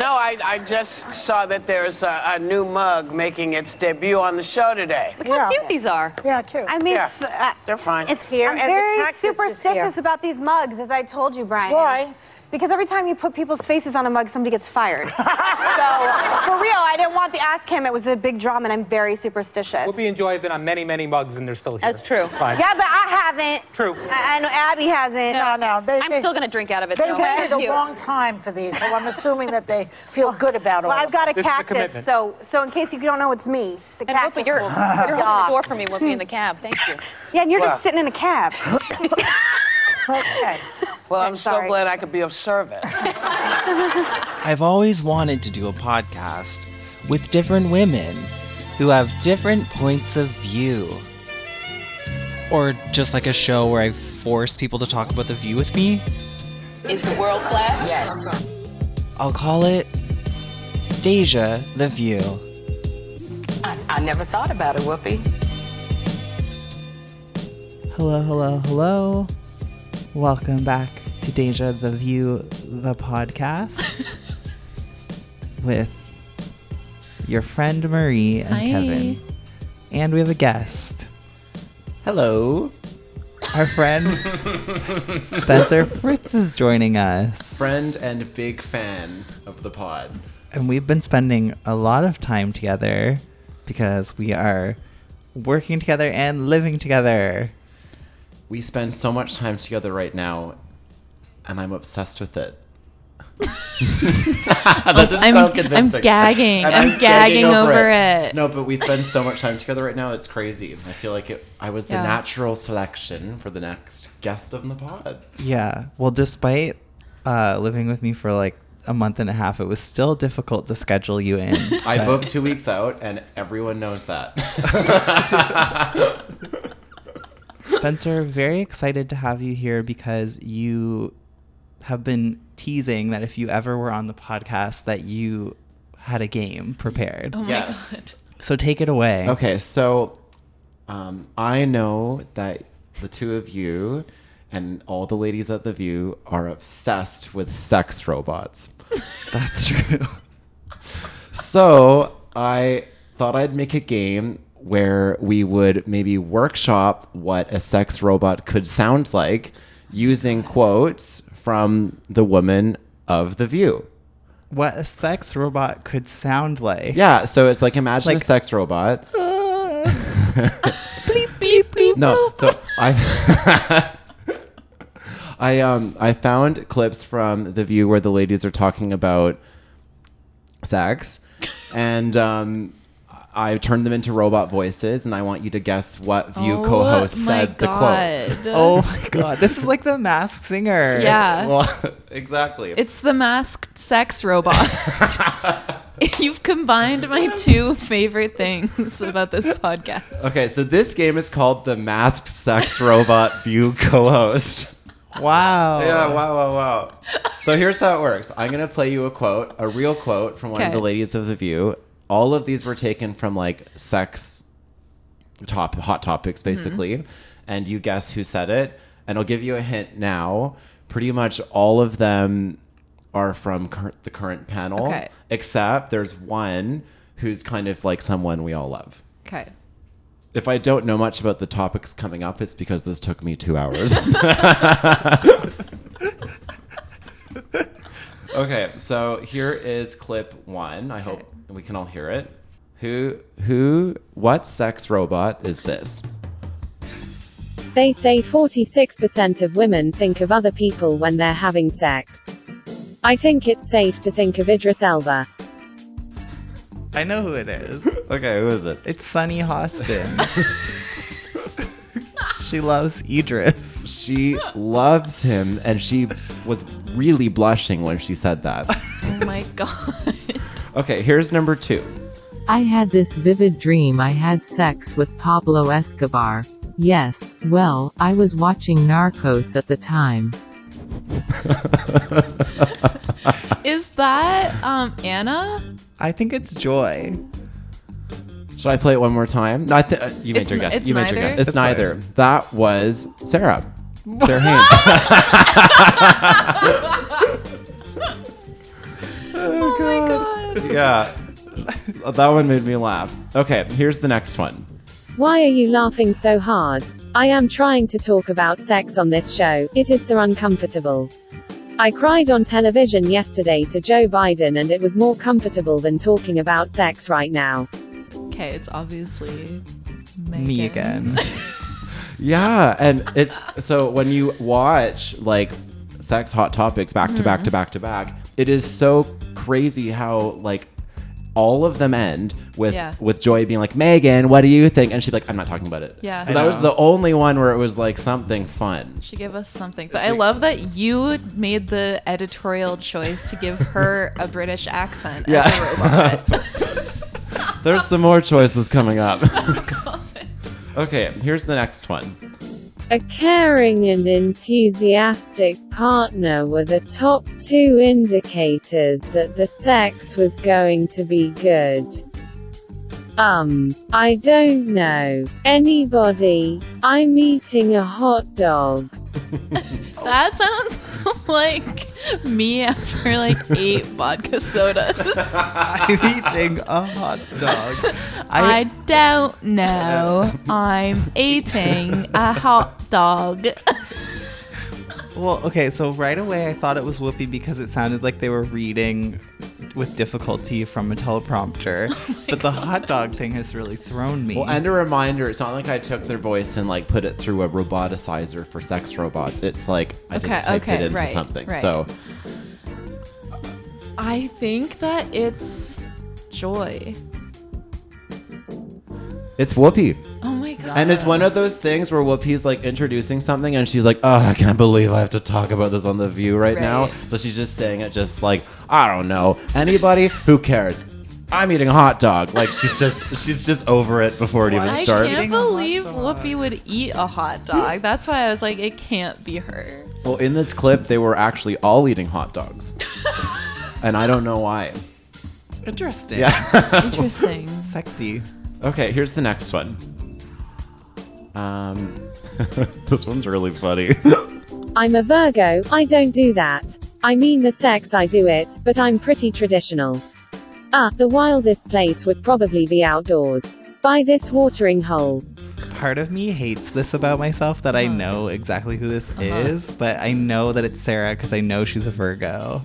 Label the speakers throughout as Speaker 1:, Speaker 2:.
Speaker 1: No, I, I just saw that there's a, a new mug making its debut on the show today.
Speaker 2: Look how cute these are.
Speaker 3: Yeah, cute.
Speaker 4: I mean,
Speaker 1: Yeah,
Speaker 4: s- uh,
Speaker 1: they're fine.
Speaker 4: It's
Speaker 3: Here,
Speaker 4: I'm
Speaker 3: and the
Speaker 4: very
Speaker 3: is
Speaker 4: superstitious
Speaker 3: here.
Speaker 4: about these mugs, as I told you, Brian.
Speaker 3: Why?
Speaker 4: Because every time you put people's faces on a mug, somebody gets fired. so, for real, I didn't want the ask him. It was a big drama, and I'm very superstitious.
Speaker 5: Whoopi and Joy have been on many, many mugs, and they're still here.
Speaker 2: That's true.
Speaker 5: It's fine.
Speaker 4: Yeah, but I haven't.
Speaker 5: True.
Speaker 4: I, I know Abby hasn't.
Speaker 3: No, no. They,
Speaker 2: I'm
Speaker 3: they,
Speaker 2: still gonna drink out of it.
Speaker 3: They
Speaker 2: though.
Speaker 3: waited a long time for these, so I'm assuming that they feel good about all
Speaker 4: Well, I've got a
Speaker 5: This is a
Speaker 4: cactus, so so in case you don't know, it's me. The
Speaker 2: And
Speaker 4: cactus.
Speaker 2: Whoopi, you're, you're holding the door for me, Whoopi, in the cab. Thank you.
Speaker 4: Yeah, and you're
Speaker 1: Wow.
Speaker 4: just sitting in a cab.
Speaker 3: Okay.
Speaker 1: Well, I'm so glad I could be of service.
Speaker 6: I've always wanted to do a podcast with different women who have different points of view. Or just like a show where I force people to talk about the view with me.
Speaker 7: Is the world flat?
Speaker 1: yes.
Speaker 6: I'll call it Deja the View.
Speaker 7: I, I never thought about it, Whoopi.
Speaker 6: Hello, hello, hello. Welcome back to Deja the View, the podcast with your friend Marie and Kevin. And we have a guest. Hello. Our friend Spencer Fritz is joining us.
Speaker 8: friend and big fan of the pod.
Speaker 6: And we've been spending a lot of time together because we are working together and living together.
Speaker 8: We spend so much time together right now, and I'm obsessed with it. that didn't
Speaker 9: I'm-
Speaker 8: sound
Speaker 9: I'm
Speaker 8: convincing.
Speaker 9: gagging.
Speaker 8: And
Speaker 9: I'm gagging over it.
Speaker 8: No, but we spend so much time together right now. It's crazy. I feel like it, I was the natural selection for the next guest of the pod.
Speaker 6: Yeah. Well, despite uh, living with me for like a month and a half, it was still difficult to schedule you in.
Speaker 8: I
Speaker 6: But
Speaker 8: booked two weeks out, and everyone knows that.
Speaker 6: Spencer, very excited to have you here because you have been teasing that if you ever were on the podcast, that you had a game prepared.
Speaker 9: Oh my
Speaker 8: Yes.
Speaker 9: god.
Speaker 6: So take it away.
Speaker 8: Okay, so um, I know that the two of you and all the ladies at the View are obsessed with sex robots.
Speaker 6: That's true.
Speaker 8: So I thought I'd make a game where we would maybe workshop what a sex robot could sound like using quotes from the woman of the View.
Speaker 6: What a sex robot could sound like.
Speaker 8: Yeah, so it's like imagine a sex robot.
Speaker 9: Beep, beep, beep,
Speaker 8: No, so I I um I found clips from the view where the ladies are talking about sex and um I turned them into robot voices and I want you to guess what view
Speaker 9: Oh
Speaker 8: co-host
Speaker 9: my
Speaker 8: said the quote.
Speaker 6: Oh my god. This is like the masked singer.
Speaker 9: Yeah.
Speaker 8: Well, exactly.
Speaker 9: It's the masked sex robot. You've combined my two favorite things about this podcast.
Speaker 8: okay, so this game is called the Masked Sex Robot View Co-host.
Speaker 6: Wow.
Speaker 8: Yeah, wow, wow, wow. So here's how it works. I'm gonna play you a quote, a real quote from one of the ladies of the View. All of these were taken from like sex top hot topics, mm-hmm. basically, and you guess who said it. And I'll give you a hint now. Pretty much all of them are from cur- the current panel,
Speaker 9: Okay.
Speaker 8: except there's one who's kind of like someone we all love.
Speaker 9: Okay.
Speaker 8: If I don't know much about the topics coming up, it's because this took me two hours. okay, so here is clip one. I hope we can all hear it. Who, who, what sex robot is this?
Speaker 10: They say 46% of women think of other people when they're having sex. I think it's safe to think of Idris Elba.
Speaker 6: I know who it is.
Speaker 8: Okay, who is it?
Speaker 6: It's Sunny Hostin. she loves Idris.
Speaker 8: She loves him, and she was really blushing when she said that.
Speaker 9: Oh my god.
Speaker 8: Okay, here's number two.
Speaker 11: I had this vivid dream I had sex with Pablo Escobar. Yes, well, I was watching Narcos at the time.
Speaker 9: Is that um Anna?
Speaker 6: I think it's Joy.
Speaker 8: Should I play it one more time? No, I th- uh, you made
Speaker 9: It's
Speaker 8: your
Speaker 9: n-
Speaker 8: guess.
Speaker 9: it's
Speaker 8: you made your
Speaker 9: neither?
Speaker 8: guess. It's,
Speaker 6: It's
Speaker 8: neither.
Speaker 6: fine.
Speaker 8: That was Sara. Sara Haines.
Speaker 9: Oh, my god.
Speaker 8: yeah. That one made me laugh. Okay, here's the next one.
Speaker 10: Why are you laughing so hard? I am trying to talk about sex on this show. It is so uncomfortable. I cried on television yesterday to Joe Biden and it was more comfortable than talking about sex right now.
Speaker 9: Okay, it's obviously
Speaker 6: Me again.
Speaker 8: Yeah, and it's so when you watch like sex hot topics back to back to mm-hmm. back to back, it is so crazy how like all of them end with
Speaker 9: Yeah.
Speaker 8: with Joy being like, Meghan, what do you think? And she'd be like, I'm not talking about it.
Speaker 9: Yeah.
Speaker 8: So
Speaker 9: I
Speaker 8: that was
Speaker 6: know.
Speaker 8: the only one where it was like something fun.
Speaker 9: She gave us something. But I love that you made the editorial choice to give her a British accent as a robot.
Speaker 8: There's some more choices coming up. okay, here's the next one.
Speaker 10: A caring and enthusiastic partner were the top two indicators that the sex was going to be good. Um, I don't know. Anybody? I'm eating a hot dog.
Speaker 9: That sounds like me after like eight vodka sodas.
Speaker 6: I'm eating a hot dog.
Speaker 9: I don't know. I'm eating a hot dog.
Speaker 6: Well, okay, so right away I thought it was Whoopi because it sounded like they were reading with difficulty from a teleprompter. Oh but the hot dog thing has really thrown me.
Speaker 8: Well, and a reminder, it's not like I took their voice and like put it through a roboticizer for sex robots. It's like I
Speaker 9: Okay,
Speaker 8: just typed
Speaker 9: okay,
Speaker 8: it into
Speaker 9: right,
Speaker 8: something.
Speaker 9: right.
Speaker 8: So
Speaker 9: I think that it's joy.
Speaker 8: It's Whoopi.
Speaker 9: Oh my god.
Speaker 8: And it's one of those things where Whoopi's like introducing something and she's like, oh, I can't believe I have to talk about this on The View right, now. So she's just saying it just like, I don't know. Anybody? Who cares? I'm eating a hot dog. Like she's just she's just over it before it even starts.
Speaker 9: I
Speaker 8: starts.
Speaker 9: can't believe Whoopi would eat a hot dog. That's why I was like, it can't be her.
Speaker 8: Well, in this clip, they were actually all eating hot dogs. and I don't know why.
Speaker 6: Interesting.
Speaker 8: Yeah.
Speaker 9: Interesting.
Speaker 6: Sexy.
Speaker 8: Okay, here's the next one. Um, this one's really funny.
Speaker 10: I'm a Virgo, I don't do that. I mean the sex I do it, but I'm pretty traditional. Ah, the wildest place would probably be outdoors. By this watering hole.
Speaker 6: Part of me hates this about myself that I know exactly who this is, but I know that it's Sara because I know she's a Virgo.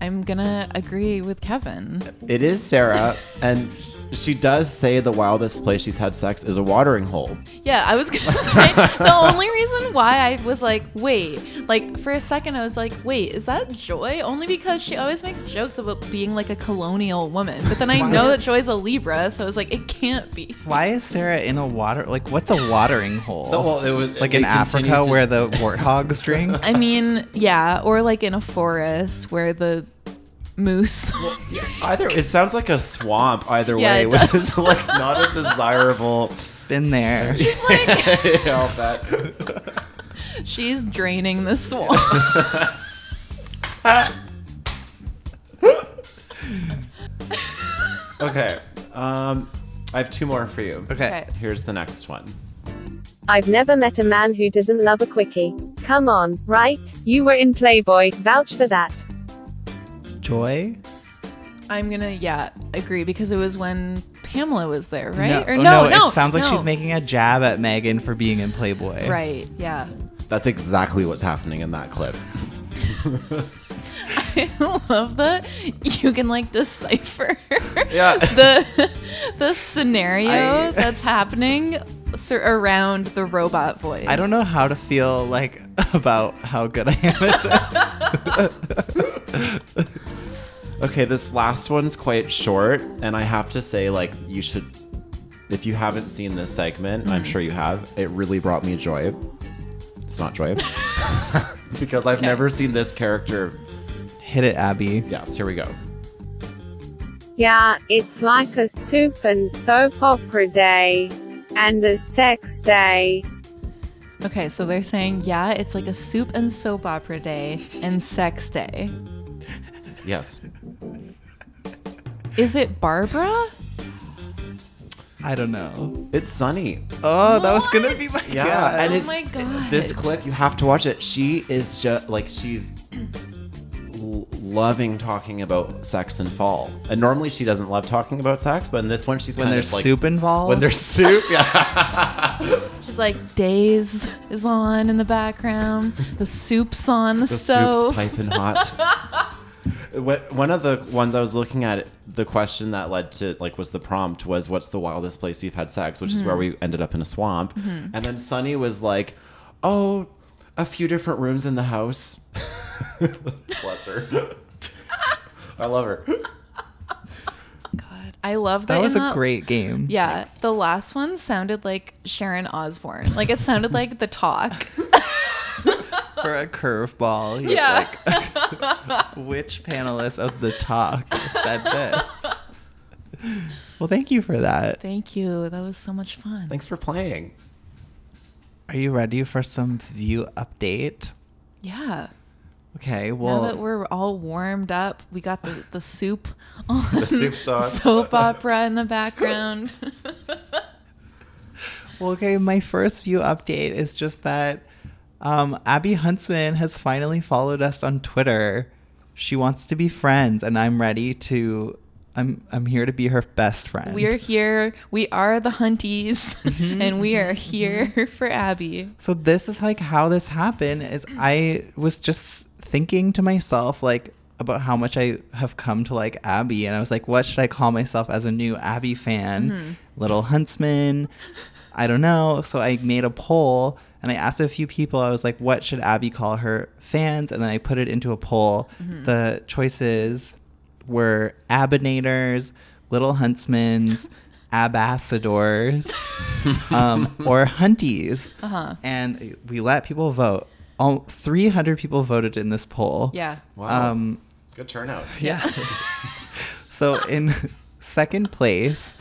Speaker 9: I'm gonna agree with Kevin.
Speaker 8: it is Sara, and she does say the wildest place she's had sex is a watering hole.
Speaker 9: Yeah, I was gonna say the only reason why I was like, wait, like for a second I was like, wait, is that Joy? Only because she always makes jokes about being like a colonial woman. But then I know that Joy's a Libra, so I was like, it can't be.
Speaker 6: Why is Sara in a water? Like, what's a watering hole?
Speaker 8: Oh, well, it was-
Speaker 6: like in Africa
Speaker 8: to-
Speaker 6: where the warthogs drink.
Speaker 9: I mean, yeah, or like in a forest where the moose.
Speaker 8: Either it sounds like a swamp either
Speaker 9: Yeah,
Speaker 8: way,
Speaker 9: it
Speaker 8: which is like not a desirable.
Speaker 6: Been there.
Speaker 8: I'll bet.
Speaker 9: She's draining the swamp.
Speaker 8: Okay. Um, I have two more for you.
Speaker 6: Okay.
Speaker 8: Here's the next one.
Speaker 10: I've never met a man who doesn't love a quickie. Come on, right? You were in Playboy, vouch for that.
Speaker 6: Joy?
Speaker 9: I'm gonna yeah agree because it was when Pamela was there, right?
Speaker 6: No,
Speaker 9: or
Speaker 6: oh,
Speaker 9: no, no,
Speaker 6: It sounds like
Speaker 9: no.
Speaker 6: she's making a jab at Meghan for being in Playboy.
Speaker 9: right. Yeah.
Speaker 8: That's exactly what's happening in that clip.
Speaker 9: I love that you can like decipher
Speaker 8: Yeah.
Speaker 9: the the scenario
Speaker 6: I-
Speaker 9: that's happening sur- around the robot voice.
Speaker 6: I don't know how to feel like about how good I am at this.
Speaker 8: Okay, this last one's quite short, and I have to say, like, you should, if you haven't seen this segment, I'm mm-hmm. sure you have. It really brought me joy. It's not joy, because I've never seen this character.
Speaker 6: Hit it, Abby.
Speaker 8: Yeah, here we go.
Speaker 12: Yeah, it's like a soup and soap opera day. And a sex day.
Speaker 9: Okay, so they're saying yeah, it's like a soup and soap opera day and sex day.
Speaker 8: Yes.
Speaker 9: Is it Barbara?
Speaker 6: I don't know.
Speaker 8: It's Sunny.
Speaker 6: Oh, that was gonna be my
Speaker 8: Yeah,
Speaker 6: guess.
Speaker 8: and
Speaker 9: Oh
Speaker 8: it's
Speaker 9: my God.
Speaker 8: this clip. You have to watch it. She is just like she's l- loving talking about sex and fall. And normally she doesn't love talking about sex, but in this one she's
Speaker 6: When
Speaker 8: kind
Speaker 6: there's
Speaker 8: of like
Speaker 6: soup involved?
Speaker 8: When there's soup, yeah.
Speaker 9: Like, Days is on in the background. The soup's on the,
Speaker 8: the
Speaker 9: stove.
Speaker 8: soup's piping hot. What- One of the ones I was looking at, the question that led to like was the prompt was, "What's the wildest place you've had sex?" Which is where we ended up in a swamp.
Speaker 9: Mhm.
Speaker 8: And then Sunny was like, "Oh, a few different rooms in the house." Bless her. I love her.
Speaker 9: I love that.
Speaker 6: That was
Speaker 9: in
Speaker 6: a great game.
Speaker 9: Yeah, the last one sounded like Sharon Osbourne. Like it sounded like the talk.
Speaker 6: For a curveball. He's
Speaker 9: Yeah.
Speaker 6: like, which panelist of the talk said this? Well, thank you for that.
Speaker 9: Thank you. That was so much fun.
Speaker 8: Thanks for playing.
Speaker 6: Are you ready for some view update?
Speaker 9: Yeah.
Speaker 6: Okay, well,
Speaker 9: now that we're all warmed up, we got the, the soup on.
Speaker 6: The soup's on.
Speaker 9: Soap opera in the background.
Speaker 6: Well, okay, my first view update is just that um, Abby Huntsman has finally followed us on Twitter. She wants to be friends, and I'm ready to. I'm I'm here to be her best friend.
Speaker 9: We're here. We are the Hunties,
Speaker 6: Mm-hmm.
Speaker 9: and we are here for Abby.
Speaker 6: So this is like how this happened. Is I was just thinking to myself like about how much I have come to like Abby, and I was like, what should I call myself as a new Abby fan?
Speaker 9: Mhm.
Speaker 6: Little Huntsman. I don't know. So I made a poll and I asked a few people. I was like, what should Abby call her fans? And then I put it into a poll.
Speaker 9: Mhm.
Speaker 6: The choices were Abinators, Little Huntsmans, Ambassadors, um, or Hunties.
Speaker 9: Uh-huh.
Speaker 6: And we let people vote. All 300 people voted in this poll.
Speaker 9: Yeah.
Speaker 8: Wow.
Speaker 6: Um,
Speaker 8: Good turnout.
Speaker 6: yeah. so in second place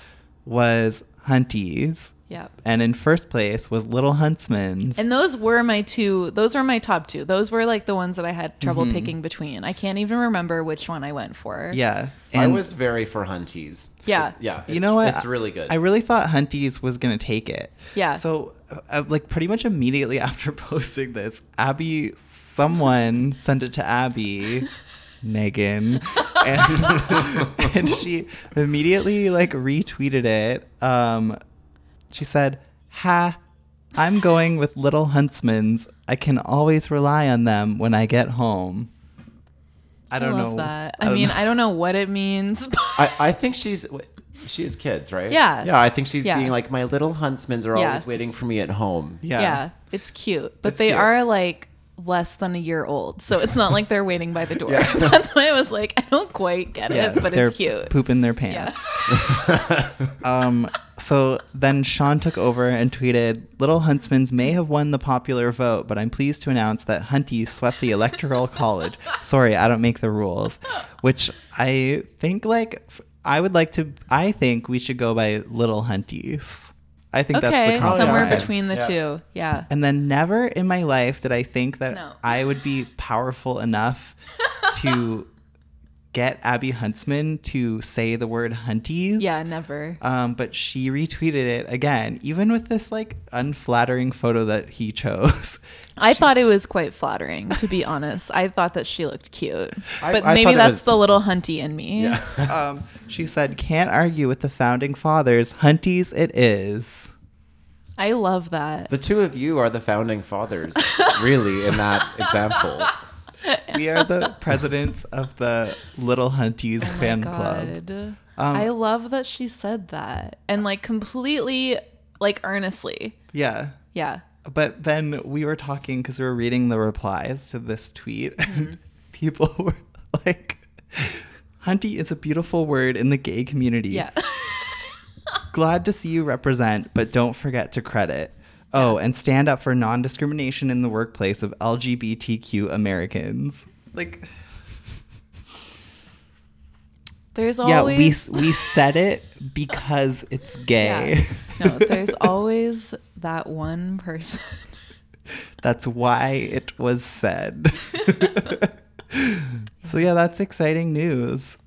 Speaker 6: was Hunties.
Speaker 9: Yep.
Speaker 6: And in first place was Little Huntsman's.
Speaker 9: And those were my two. Those were my top two. Those were like the ones that I had trouble
Speaker 6: Mhm.
Speaker 9: picking between. I can't even remember which one I went for.
Speaker 6: yeah.
Speaker 8: I was very for Hunties.
Speaker 9: Yeah.
Speaker 8: Yeah.
Speaker 6: you know what?
Speaker 8: It's really good.
Speaker 6: I really thought Hunties was going to take it.
Speaker 9: Yeah.
Speaker 6: So, uh, like, pretty much immediately after posting this, Abby, someone sent it to Abby. Meghan and, and she immediately like retweeted it um she said ha i'm going with little huntsmans i can always rely on them when i get home i don't
Speaker 9: love
Speaker 6: know
Speaker 9: that. I,
Speaker 6: don't
Speaker 9: mean,
Speaker 6: know.
Speaker 9: I don't know what it means.
Speaker 8: I, I think she's she has kids, right?
Speaker 9: Yeah.
Speaker 8: Yeah, I think she's
Speaker 9: Yeah.
Speaker 8: being like my little huntsmans are
Speaker 9: Yeah.
Speaker 8: always waiting for me at home.
Speaker 9: Yeah. Yeah. it's cute, but
Speaker 8: It's
Speaker 9: they
Speaker 8: cute.
Speaker 9: are like less than a year old, so it's not like they're waiting by the door.
Speaker 8: Yeah.
Speaker 9: That's why I was like, I don't quite get
Speaker 6: Yeah,
Speaker 9: it, but
Speaker 6: they're
Speaker 9: it's cute.
Speaker 6: pooping their
Speaker 9: Yeah.
Speaker 6: pants. um, so then Sean took over and tweeted, "Little Huntsmans may have won the popular vote, but I'm pleased to announce that Hunties swept the electoral college. Sorry, I don't make the rules." Which I think, like, I would like to. I think we should go by Little Hunties. I think that's the compromise.
Speaker 9: somewhere between the two. Yeah.
Speaker 6: And then never in my life did I think that
Speaker 9: No.
Speaker 6: I would be powerful enough to get Abby Huntsman to say the word hunties.
Speaker 9: Yeah, never.
Speaker 6: Um, but she retweeted it again, even with this like unflattering photo that he chose.
Speaker 9: I thought it was quite flattering, to be honest. I thought that she looked cute,
Speaker 6: I-
Speaker 9: but
Speaker 6: I
Speaker 9: maybe that's
Speaker 6: was-
Speaker 9: the little hunty in me.
Speaker 6: um, she said, "Can't argue with the founding fathers. Hunties, it is."
Speaker 9: I love that.
Speaker 8: The two of you are the founding fathers, really, in that example.
Speaker 6: We are the presidents of the Little Hunties
Speaker 9: Oh
Speaker 6: fan club. Um,
Speaker 9: I love that she said that and like completely, like earnestly.
Speaker 6: Yeah.
Speaker 9: Yeah.
Speaker 6: But then we were talking because we were reading the replies to this tweet,
Speaker 9: Mm-hmm.
Speaker 6: and people were like, Hunty is a beautiful word in the gay community.
Speaker 9: Yeah.
Speaker 6: Glad to see you represent, but don't forget to credit. Oh, and stand up for non discrimination in the workplace of LGBTQ Americans. Like,
Speaker 9: There's always.
Speaker 6: yeah, we, we said it because it's gay.
Speaker 9: Yeah. No, there's always that one person.
Speaker 6: That's why it was said. so yeah, that's exciting news.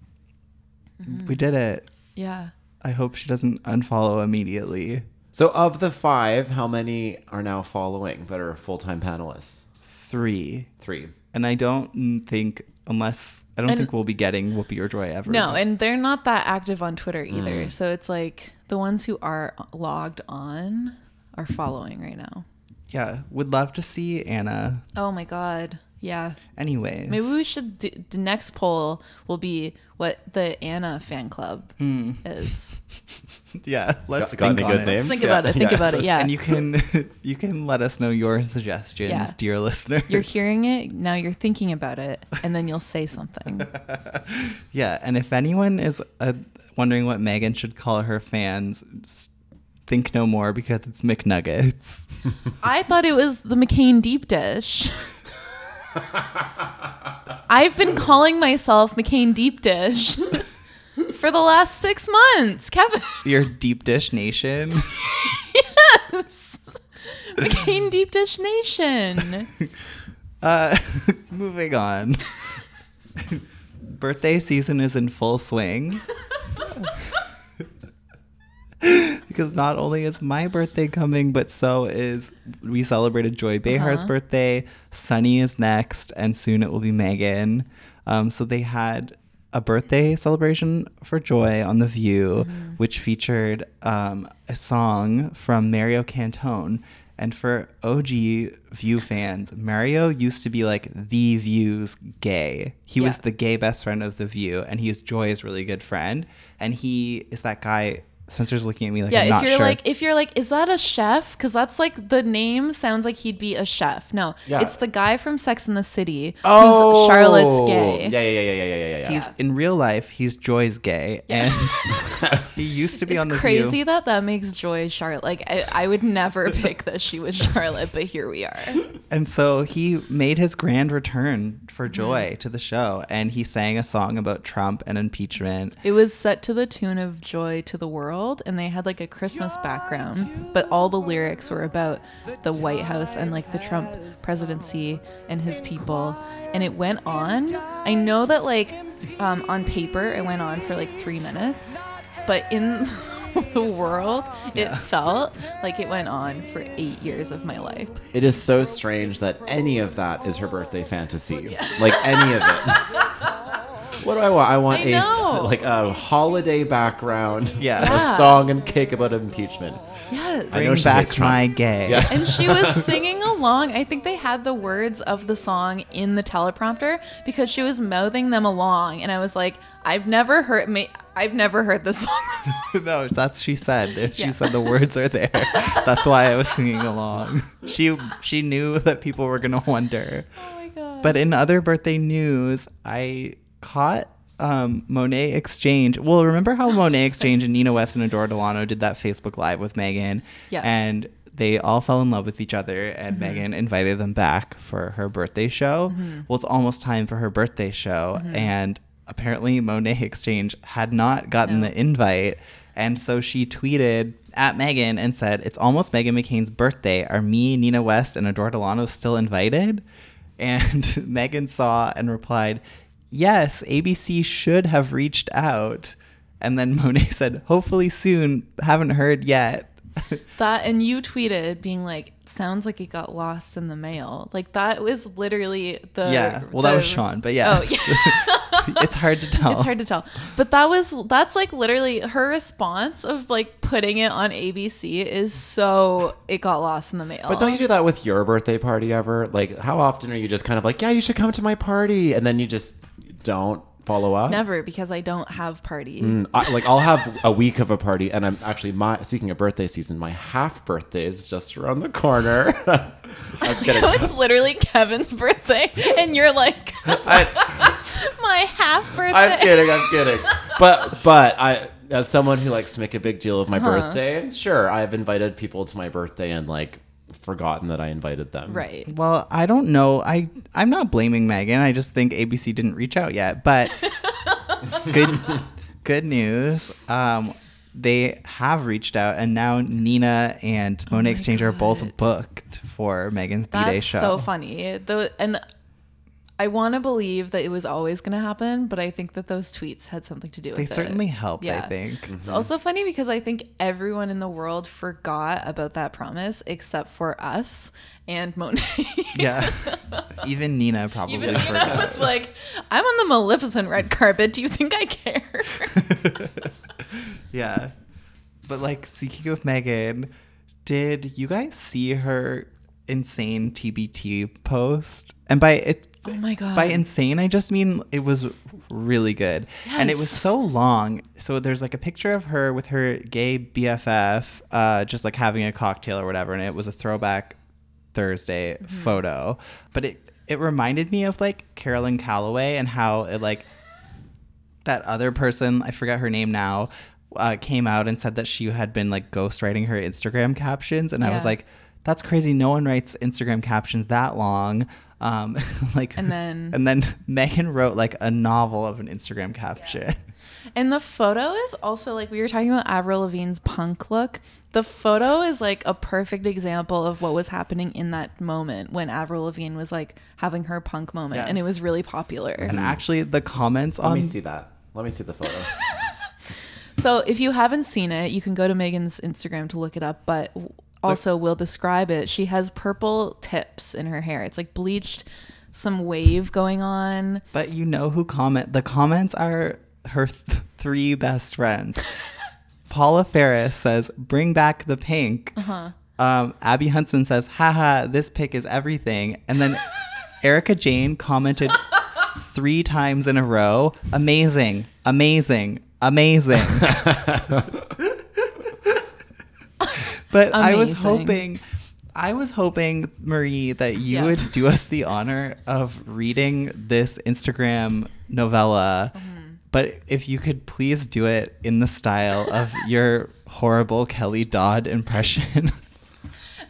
Speaker 6: Mm-hmm. We did it.
Speaker 9: Yeah.
Speaker 6: I hope she doesn't unfollow immediately.
Speaker 8: So, of the five, how many are now following that are full time panelists?
Speaker 6: Three.
Speaker 8: Three.
Speaker 6: And I don't think unless I don't
Speaker 9: And-
Speaker 6: think we'll be getting Whoopi or Joy ever.
Speaker 9: No,
Speaker 6: but-
Speaker 9: and they're not that active on Twitter either.
Speaker 6: Mm.
Speaker 9: So it's like the ones who are logged on are following right now.
Speaker 6: yeah, would love to see Anna.
Speaker 9: Oh my god. Yeah.
Speaker 6: Anyways.
Speaker 9: Maybe we should do the next poll will be what the Anna fan club
Speaker 6: Hmm.
Speaker 9: is.
Speaker 6: Yeah, let's
Speaker 8: Got- got
Speaker 6: think
Speaker 8: any
Speaker 6: on
Speaker 8: good
Speaker 6: it.
Speaker 8: names?
Speaker 9: Think about it, think about it, yeah.
Speaker 6: And you can you can let us know your suggestions,
Speaker 9: Yeah.
Speaker 6: dear listeners.
Speaker 9: You're hearing it, now you're thinking about it, and then you'll say something.
Speaker 6: Yeah, and if anyone is uh, wondering what Meghan should call her fans, think no more because it's McNuggets.
Speaker 9: I thought it was the McCain deep dish. I've been calling myself McCain deep dish for the last six months, Kevin.
Speaker 6: Your deep dish nation.
Speaker 9: yes, McCain deep dish nation.
Speaker 6: Uh, moving on. Birthday season is in full swing. because not only is my birthday coming, but so is we celebrated Joy Behar's
Speaker 9: Uh-huh.
Speaker 6: birthday. Sunny is next, and soon it will be Meghan. Um, so they had a birthday celebration for Joy on The View, which featured um, a song from Mario Cantone. And for OG View fans, Mario used to be like the View's gay. He was the gay best friend of the View, and he is Joy's really good friend. And he is that guy. Spencer's looking at me like
Speaker 9: yeah,
Speaker 6: I'm
Speaker 9: if you're
Speaker 6: sure.
Speaker 9: like, if you're like, is that a chef? Because that's like the name sounds like he'd be a chef. No,
Speaker 8: Yeah.
Speaker 9: it's the guy from Sex in the City
Speaker 8: Oh,
Speaker 9: who's Charlotte's gay.
Speaker 8: Yeah, yeah, yeah, yeah, yeah, yeah, yeah.
Speaker 6: He's in real life, he's Joy's gay, and he used to be
Speaker 9: It's
Speaker 6: on the
Speaker 9: crazy
Speaker 6: View.
Speaker 9: that that makes Joy Charlotte. Like I, I would never pick that she was Charlotte, but here we are.
Speaker 6: And so he made his grand return for
Speaker 9: Mm-hmm.
Speaker 6: Joy to the show, and he sang a song about Trump and impeachment.
Speaker 9: It was set to the tune of Joy to the World, and they had like a Christmas background, but all the lyrics were about the White House and like the Trump presidency and his people. And it went on. I know that like um, on paper it went on for like three minutes, but in the world it felt like it went on for eight years of my life.
Speaker 8: It is so strange that any of that is her birthday fantasy. Like any of it. What do I want? I want
Speaker 9: I
Speaker 8: a s-
Speaker 9: know.
Speaker 8: like a holiday background.
Speaker 6: Yeah.
Speaker 9: Yeah.
Speaker 8: A song and cake about impeachment.
Speaker 9: Yes.
Speaker 8: I know
Speaker 6: Bring
Speaker 8: she
Speaker 6: back
Speaker 8: Trump.
Speaker 6: my gay.
Speaker 8: Yeah.
Speaker 9: and she was singing along. I think they had the words of the song in the teleprompter because she was mouthing them along, and I was like, I've never heard me. I've never heard this song.
Speaker 6: no, that's she said. She
Speaker 9: Yeah.
Speaker 6: said the words are there. That's why I was singing along. She she knew that people were gonna wonder.
Speaker 9: Oh my god.
Speaker 6: But in other birthday news, I caught um, Monét X Change. Well, remember how Monet Exchange and Nina West and Adore Delano did that Facebook Live with Meghan?
Speaker 9: Yeah.
Speaker 6: And they all fell in love with each other, and
Speaker 9: Mhm.
Speaker 6: Meghan invited them back for her birthday show.
Speaker 9: Mhm.
Speaker 6: Well, it's almost time for her birthday show,
Speaker 9: Mhm.
Speaker 6: and apparently Monét X Change had not gotten the invite. And so she tweeted at Meghan and said, It's almost Meghan McCain's birthday. Are me, Nina West, and Adore Delano still invited? And Meghan saw and replied, Yes, ABC should have reached out. And then Monet said, Hopefully soon. Haven't heard yet.
Speaker 9: that and you tweeted being like, sounds like it got lost in the mail. Like that was literally the
Speaker 6: Yeah, well, that was Sean, but oh, yes.
Speaker 9: Oh, yeah.
Speaker 6: it's hard to tell.
Speaker 9: It's hard to tell. But that was that's like literally her response of like putting it on ABC is so it got lost in the mail.
Speaker 8: But don't you do that with your birthday party ever? Like, how often are you just kind of like, yeah, you should come to my party, and then you just don't follow up?
Speaker 9: Never because I don't have parties.
Speaker 8: Mm, I, like I'll have a week of a party, and I'm actually my speaking of birthday season, my half birthday is just around the corner. I'm kidding.
Speaker 9: it's literally Kevin's birthday, and you're like, my half birthday.
Speaker 8: I'm kidding. I'm kidding. But but I, as someone who likes to make a big deal of my
Speaker 9: Uh-huh.
Speaker 8: birthday, sure, I've invited people to my birthday and like forgotten that I invited them.
Speaker 9: Right.
Speaker 6: Well, I don't know. I I'm not blaming Meghan. I just think ABC didn't reach out yet. But good good news. Um, they have reached out, and now Nina and
Speaker 9: Oh
Speaker 6: Monét X Change are both booked for Meghan's B Day
Speaker 9: That's
Speaker 6: show.
Speaker 9: so funny. The and I want to believe that it was always going to happen, but I think that those tweets had something to do with
Speaker 6: They
Speaker 9: it.
Speaker 6: certainly helped, I think. Mm-hmm.
Speaker 9: It's also funny because I think everyone in the world forgot about that promise except for us and Monet.
Speaker 6: Yeah. Even Nina probably
Speaker 9: Even Nina
Speaker 6: forgot.
Speaker 9: was like, I'm on the Maleficent red carpet. Do you think I care?
Speaker 6: Yeah. But like speaking of Meghan, did you guys see her insane TBT post? And by it
Speaker 9: Oh my God.
Speaker 6: By insane I just mean it was really good. And it was so long. So there's like a picture of her with her gay BFF uh just like having a cocktail or whatever and it was a throwback Thursday
Speaker 9: Mm-hmm.
Speaker 6: photo. But it it reminded me of like Caroline Calloway and how it like that other person, I forgot her name now, uh, came out and said that she had been like ghostwriting her Instagram captions, and I was like, "That's crazy! No one writes Instagram captions that long." Um, like,
Speaker 9: And then-
Speaker 6: and then Meghan wrote like a novel of an Instagram caption.
Speaker 9: And the photo is also like we were talking about Avril Lavigne's punk look. The photo is like a perfect example of what was happening in that moment when Avril Lavigne was like having her punk moment, and it was really popular.
Speaker 6: And actually, the comments
Speaker 8: Let
Speaker 6: on Let
Speaker 8: me see that. Let me see the photo.
Speaker 9: So if you haven't seen it, you can go to Meghan's Instagram to look it up. But also, we'll describe it. She has purple tips in her hair. It's like bleached, some wave going on.
Speaker 6: But you know who comment? The comments are her th- three best friends. Paula Ferris says, "Bring back the pink."
Speaker 9: Uh-huh.
Speaker 6: Um, Abby Huntsman says, "Haha, this pick is everything." And then Erika Jayne commented three times in a row, "Amazing, amazing, amazing." but I was hoping. I was hoping, Marie, that you
Speaker 9: Yeah.
Speaker 6: would do us the honor of reading this Instagram novella.
Speaker 9: Mm-hmm.
Speaker 6: But if you could please do it in the style of your horrible Kelly Dodd impression.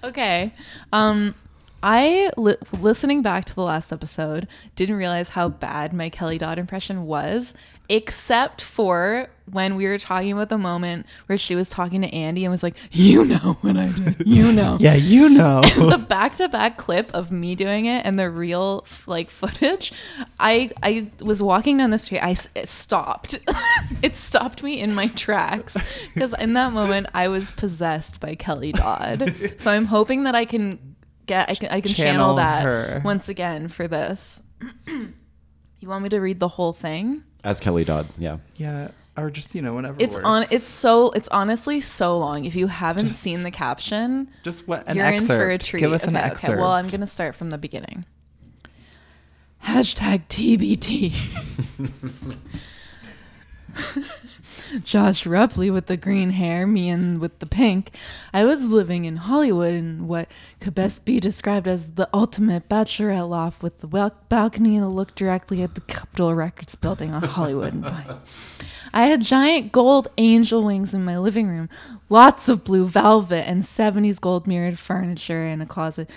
Speaker 9: Okay. Um, I li- listening back to the last episode didn't realize how bad my Kelly Dodd impression was, except for when we were talking about the moment where she was talking to Andy and was like, "You know what I did. You know."
Speaker 6: yeah, you know.
Speaker 9: the back-to-back clip of me doing it and the real like footage i i was walking down the street I it stopped it stopped me in my tracks because in that moment i was possessed by kelly dodd so i'm hoping that i can get i can, I can channel,
Speaker 6: Channel
Speaker 9: that
Speaker 6: her.
Speaker 9: once again for this you want me to read the whole thing
Speaker 8: As Kelly Dodd, yeah.
Speaker 6: yeah, or just, you know, whenever
Speaker 9: it's
Speaker 6: works.
Speaker 9: on it's so it's honestly so long if you haven't seen the caption
Speaker 6: Just what an
Speaker 9: you're in for a
Speaker 6: excerpt.
Speaker 9: treat.
Speaker 6: Give us an
Speaker 9: Okay, okay.
Speaker 6: excerpt.
Speaker 9: Well, I'm gonna start from the beginning. Hashtag TBT. Josh Rupley with the green hair, me and with the pink. I was living in Hollywood in what could best be described as the ultimate bachelorette loft with the wel- balcony that looked directly at the Capitol Records building on Hollywood and Vine. I had giant gold angel wings in my living room, lots of blue velvet, and 70s gold mirrored furniture in a closet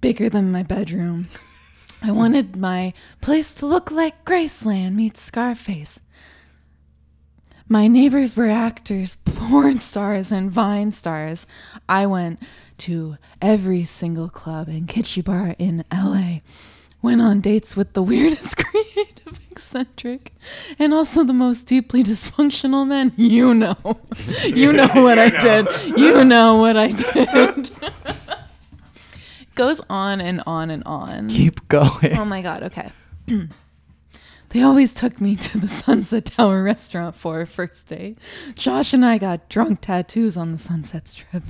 Speaker 9: bigger than my bedroom. I wanted my place to look like Graceland meets Scarface. My neighbors were actors, porn stars, and Vine stars. I went to every single club and kitschy bar in LA. Went on dates with the weirdest, creative, eccentric, and also the most deeply dysfunctional men. You know. You know what I did. You know what I did. Goes on and on and on.
Speaker 6: Keep going.
Speaker 9: Oh my god, okay. they always took me to the Sunset Tower restaurant for our first date. Josh and I got drunk tattoos on the Sunset Strip.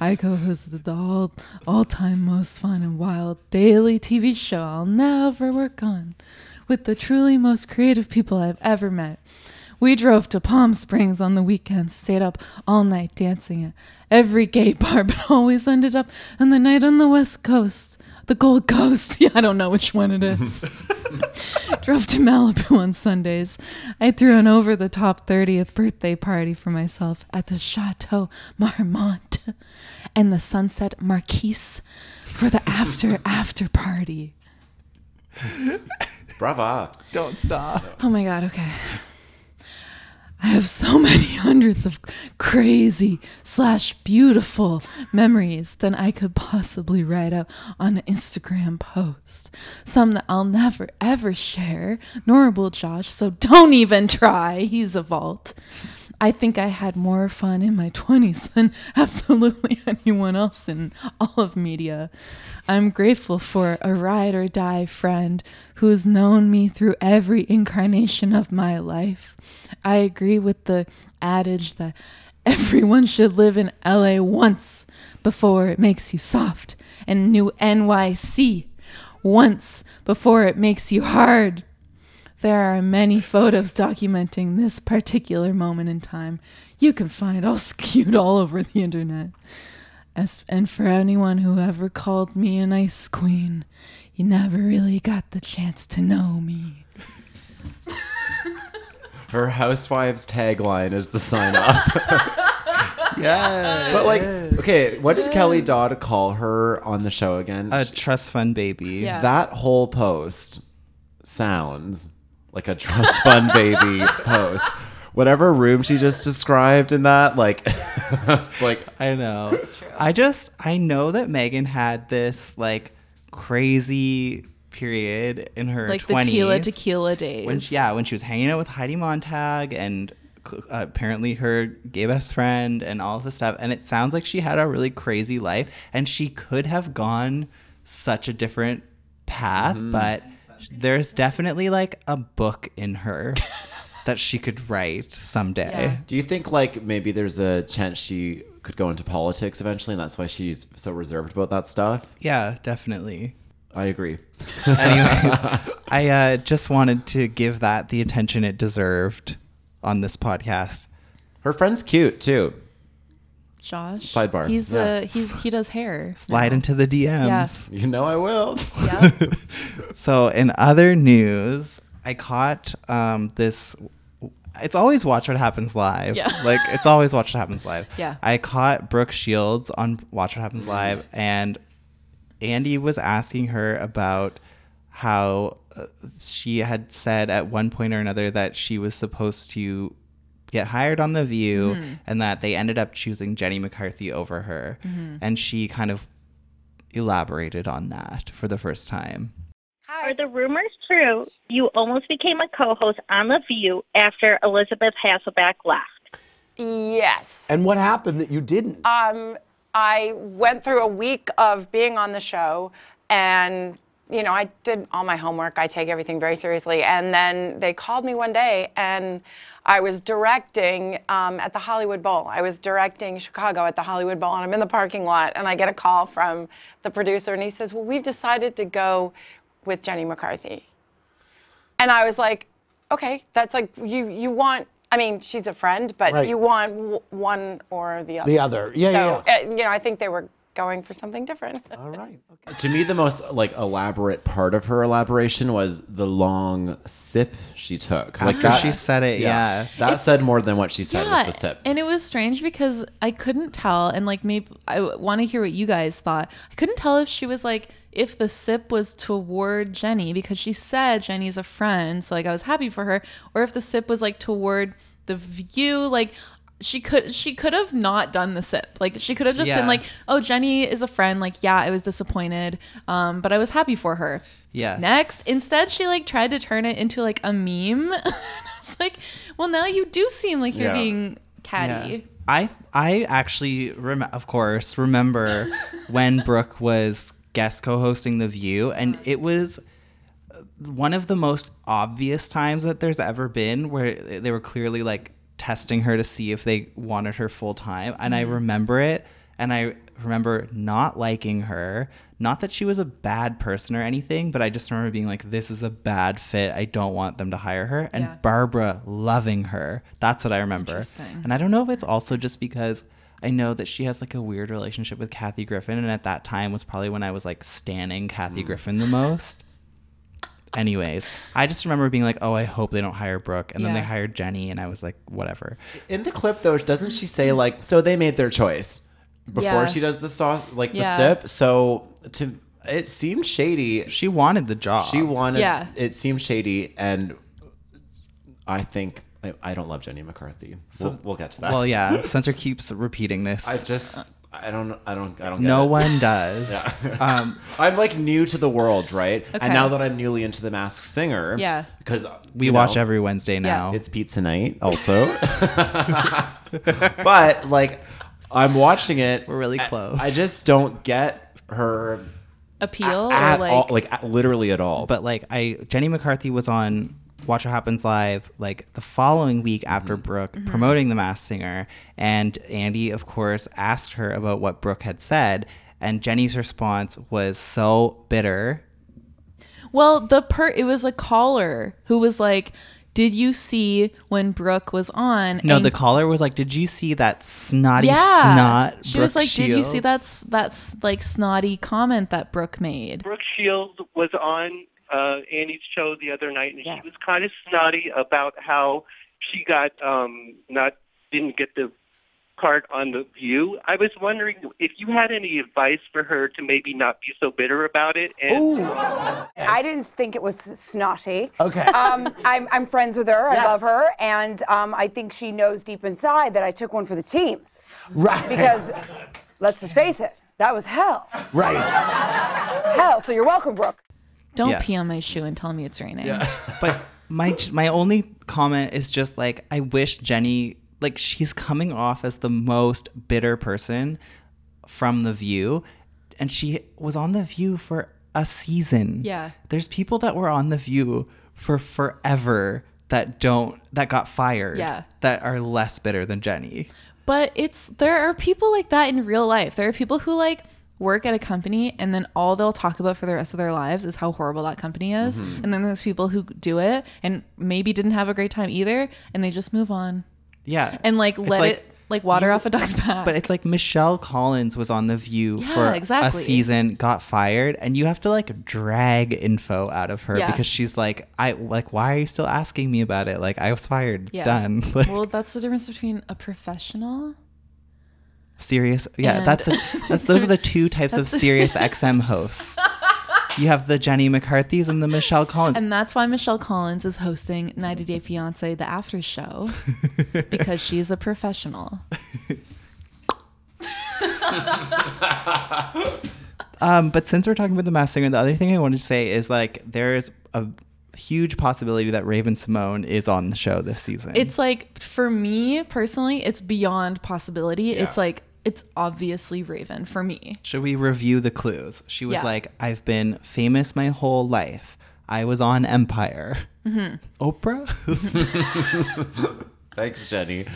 Speaker 9: I co-hosted the all all-time most fun and wild daily TV show I'll never work on with the truly most creative people I've ever met. We drove to Palm Springs on the weekends, stayed up all night dancing at every gay bar, but always ended up on the night on the West Coast, the Gold Coast. Yeah, I don't know which one it is. Drove to Malibu on Sundays. I threw an over the top 30th birthday party for myself at the Chateau Marmont and the Sunset Marquis for the after after party.
Speaker 8: Brava.
Speaker 6: Don't stop.
Speaker 9: Oh my god, okay. I have so many hundreds of crazy slash beautiful memories than I could possibly write out on an Instagram post. Some that I'll never ever share, nor will Josh, so don't even try. He's a vault. I think I had more fun in my 20s than absolutely anyone else in all of media. I'm grateful for a ride or die friend who's known me through every incarnation of my life. I agree with the adage that everyone should live in LA once before it makes you soft, and New NYC once before it makes you hard. There are many photos documenting this particular moment in time. You can find all skewed all over the internet. As, and for anyone who ever called me an ice queen, you never really got the chance to know me.
Speaker 8: Her housewives tagline is the sign up.
Speaker 6: Yeah.
Speaker 8: But like, okay, what did Kelly Dodd call her on the show again?
Speaker 6: A trust fund baby.
Speaker 9: Yeah.
Speaker 8: That whole post sounds like a trust fund baby post. Whatever room she just described in that, like, like
Speaker 6: I know. I just I know that Meghan had this like crazy period in her
Speaker 9: Like
Speaker 6: 20s
Speaker 9: the Tila Tequila days.
Speaker 6: when she, yeah when she was hanging out with Heidi Montag and uh, apparently her gay best friend and all of this stuff and it sounds like she had a really crazy life and she could have gone such a different path
Speaker 8: Mm-hmm.
Speaker 6: but there's definitely like a book in her that she could write someday
Speaker 8: Do you think like maybe there's a chance she could go into politics eventually, and that's why she's so reserved about that stuff?
Speaker 6: yeah definitely
Speaker 8: I agree.
Speaker 6: Anyways, I uh, just wanted to give that the attention it deserved on this podcast.
Speaker 8: Her friend's cute too.
Speaker 9: Josh.
Speaker 8: Sidebar,
Speaker 9: He's
Speaker 8: yeah.
Speaker 9: the he's he does hair.
Speaker 6: Slide into the DMs.
Speaker 9: Yes.
Speaker 8: You know I will.
Speaker 9: Yeah.
Speaker 6: So, in other news, I caught um, this. It's always Watch What Happens Live.
Speaker 9: Yeah.
Speaker 6: Like, it's always Watch What Happens Live.
Speaker 9: Yeah.
Speaker 6: I caught Brooke Shields on Watch What Happens Live, and Andy was asking her about how uh, she had said at one point or another that she was supposed to get hired on The View
Speaker 9: Mhm.
Speaker 6: and that they ended up choosing Jenny McCarthy over her.
Speaker 9: Mhm.
Speaker 6: And she kind of elaborated on that for the first time.
Speaker 13: Are the rumors true? You almost became a co-host on The View after Elisabeth Hasselbeck left.
Speaker 14: Yes.
Speaker 15: And what happened that you didn't?
Speaker 14: Um, I went through a week of being on the show, and you know, I did all my homework. I take everything very seriously. And then they called me one day, and I was directing um, at the Hollywood Bowl. I was directing Chicago at the Hollywood Bowl, and I'm in the parking lot, and I get a call from the producer, and he says, "Well, we've decided to go with Jenny McCarthy." And I was like, "Okay, that's like you. You want." I mean, she's a friend, but
Speaker 15: Right.
Speaker 14: you want w- one or the other.
Speaker 15: The other. Yeah,
Speaker 14: so,
Speaker 15: yeah,
Speaker 14: uh, you know, I think they were going for something different.
Speaker 15: All right.
Speaker 8: to me, the most like elaborate part of her elaboration was the long sip she took. Like
Speaker 6: After
Speaker 8: that,
Speaker 6: she said it, yeah.
Speaker 8: that
Speaker 9: It's-
Speaker 8: said more than what she said
Speaker 9: yeah,
Speaker 8: was the sip.
Speaker 9: and it was strange because I couldn't tell, and like maybe I want to hear what you guys thought. I couldn't tell if she was like if the sip was toward Jenny because she said Jenny's a friend, so like I was happy for her, or if the sip was like toward the view, like she could she could have not done the sip like she could have just
Speaker 6: Yeah.
Speaker 9: been like oh jenny is a friend like yeah i was disappointed um but i was happy for her
Speaker 6: Yeah.
Speaker 9: next instead she like tried to turn it into like a meme i was like well now you do seem like you're
Speaker 6: Yeah.
Speaker 9: being catty
Speaker 6: Yeah. I I actually rem- of course remember when Brooke was guest co-hosting The View and it was one of the most obvious times that there's ever been where they were clearly like testing her to see if they wanted her full time and I
Speaker 9: Mhm.
Speaker 6: remember it and I remember not liking her not that she was a bad person or anything but I just remember being like this is a bad fit I don't want them to hire her and
Speaker 9: Yeah.
Speaker 6: Barbara loving her that's what I remember
Speaker 9: Interesting.
Speaker 6: and I don't know if it's also just because I know that she has like a weird relationship with Kathy Griffin, and at that time was probably when I was like standing Kathy Griffin the most. Anyways, I just remember being like, "Oh, I hope they don't hire Brooke," and then they hired Jenny, and I was like, "Whatever."
Speaker 8: In the clip though, doesn't she say like so they made their choice before
Speaker 6: Yeah.
Speaker 8: she does the sauce like
Speaker 6: Yeah.
Speaker 8: the sip? So to it seemed shady.
Speaker 6: She wanted the job.
Speaker 8: She wanted
Speaker 9: Yeah.
Speaker 8: it seemed shady and I think I, I don't love Jenny McCarthy. we'll, we'll get to that.
Speaker 6: Well, yeah. Spencer keeps repeating this.
Speaker 8: I just I don't I don't I don't. Get
Speaker 6: No
Speaker 8: it.
Speaker 6: one does.
Speaker 8: Yeah.
Speaker 6: Um,
Speaker 8: I'm like new to the world, right?
Speaker 6: Okay.
Speaker 8: And now that I'm newly into the Masked Singer,
Speaker 6: Yeah.
Speaker 8: because
Speaker 6: We watch
Speaker 8: know,
Speaker 6: every Wednesday now.
Speaker 8: It's pizza night, also. but like, I'm watching it.
Speaker 6: We're really close.
Speaker 8: I just don't get her
Speaker 9: Appeal
Speaker 8: at
Speaker 9: or like
Speaker 8: all, like a- literally at all.
Speaker 6: But like I Jenny McCarthy was on Watch What Happens Live like the following week after Brooke
Speaker 9: Mm-hmm.
Speaker 6: promoting The Masked Singer, and Andy of course asked her about what Brooke had said, and Jenny's response was so bitter.
Speaker 9: Well, the per it was a caller who was like, "Did you see when Brooke was on?"
Speaker 6: No,
Speaker 9: And-
Speaker 6: the caller was like, "Did you see that snotty
Speaker 9: yeah.
Speaker 6: snot?"
Speaker 9: She was
Speaker 6: Brooke
Speaker 9: like, "Did you see
Speaker 6: Shields?"
Speaker 9: that's that's like snotty comment that Brooke made?"
Speaker 15: Brooke Shields was on uh, Annie's show the other night, and she was kind of snotty about how she got um, not didn't get the part on the View. I was wondering if you had any advice for her to maybe not be so bitter about it. And
Speaker 16: I didn't think it was snotty.
Speaker 15: Okay.
Speaker 16: Um, I'm, I'm friends with her.
Speaker 15: Yes.
Speaker 16: I love her. And um, I think she knows deep inside that I took one for the team.
Speaker 17: Right.
Speaker 16: Because, let's just face it, that was hell.
Speaker 17: Right.
Speaker 16: Hell. So you're welcome, Brooke.
Speaker 9: Don't
Speaker 6: Yeah.
Speaker 9: pee on my shoe and tell me it's raining. Yeah.
Speaker 6: but my my only comment is just like I wish Jenny like she's coming off as the most bitter person from the view and she was on the view for a season.
Speaker 9: Yeah.
Speaker 6: There's people that were on the view for forever that don't that got fired
Speaker 9: Yeah.
Speaker 6: that are less bitter than Jenny.
Speaker 9: But it's there are people like that in real life. There are people who like work at a company and then all they'll talk about for the rest of their lives is how horrible that company is.
Speaker 6: Mhm.
Speaker 9: And then there's people who do it and maybe didn't have a great time either and they just move on.
Speaker 6: Yeah.
Speaker 9: And like let
Speaker 6: like
Speaker 9: it like water off a duck's back.
Speaker 6: But it's like Michelle Collins was on The View
Speaker 9: Yeah,
Speaker 6: for
Speaker 9: exactly.
Speaker 6: a season, got fired, and you have to like drag info out of her
Speaker 9: Yeah.
Speaker 6: because she's like, I like, why are you still asking me about it? Like, I was fired. It's
Speaker 9: Yeah.
Speaker 6: done. Like,
Speaker 9: well, that's the difference between a professional
Speaker 6: serious. Yeah,
Speaker 9: And-
Speaker 6: that's a, that's those are the two types of Sirius XM hosts. You have the Jenny McCarthy's and the Michelle Collins.
Speaker 9: And that's why Michelle Collins is hosting 90 Day Fiance the after show because she's a professional.
Speaker 6: Um, but since we're talking about the Masked Singer, the other thing I wanted to say is like there's a huge possibility that Raven-Symoné is on the show this season.
Speaker 9: It's like for me personally, it's beyond possibility. It's like it's obviously Raven for me.
Speaker 6: Should we review the clues? She was
Speaker 9: Yeah.
Speaker 6: like, I've been famous my whole life. I was on Empire.
Speaker 9: Mhm.
Speaker 6: Oprah?
Speaker 8: Thanks, Jenny.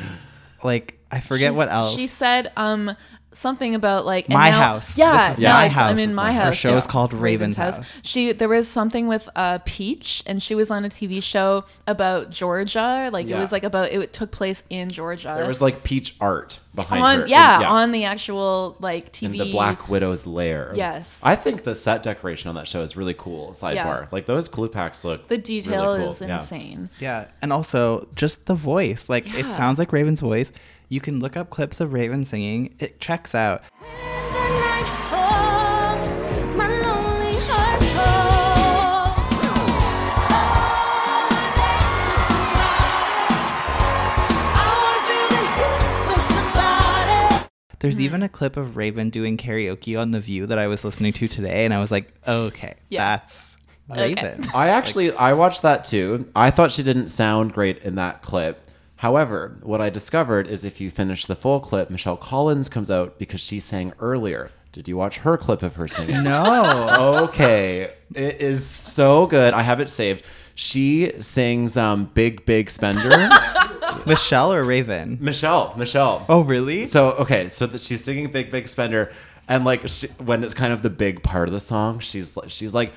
Speaker 6: Like, I forget
Speaker 9: She's-
Speaker 6: what else.
Speaker 9: She said um something about like and
Speaker 6: My
Speaker 9: now-
Speaker 6: House.
Speaker 9: Yeah,
Speaker 6: This is
Speaker 9: now
Speaker 6: My House
Speaker 9: I'm in my house.
Speaker 6: Her show
Speaker 9: yeah.
Speaker 6: is called Raven's House.
Speaker 9: She there was something with uh Peach, and she was on a TV show about Georgia. Like
Speaker 8: Yeah.
Speaker 9: it was like about it took place in Georgia.
Speaker 8: There was like peach art behind
Speaker 9: on
Speaker 8: her.
Speaker 9: yeah,
Speaker 8: in-
Speaker 9: on the actual like TV.
Speaker 8: in the Black Widow's lair.
Speaker 9: Yes.
Speaker 8: I think the set decoration on that show is really cool. Sidebar.
Speaker 9: Yeah.
Speaker 8: Like those clue packs look.
Speaker 9: The detail
Speaker 8: really cool.
Speaker 9: is
Speaker 8: Yeah.
Speaker 9: insane.
Speaker 6: Yeah, and also just the voice. Like it sounds like Raven's voice. You can look up clips of Raven singing. It checks out. There's mm-hmm. even a clip of Raven doing karaoke on The View that I was listening to today, and I was like, okay,
Speaker 8: Yeah.
Speaker 6: that's Raven.
Speaker 8: I actually I watched that too. I thought she didn't sound great in that clip. However, what I discovered is if you finish the full clip, Michelle Collins comes out because she sang earlier. Did you watch her clip of her singing?
Speaker 6: No.
Speaker 8: okay. It is so good. I have it saved. She sings um Big Big Spender.
Speaker 6: Michelle or Raven?
Speaker 8: Michelle. Michelle.
Speaker 6: Oh, really?
Speaker 8: So okay, so that she's singing Big Big Spender, and like she, when it's kind of the big part of the song, she's like she's like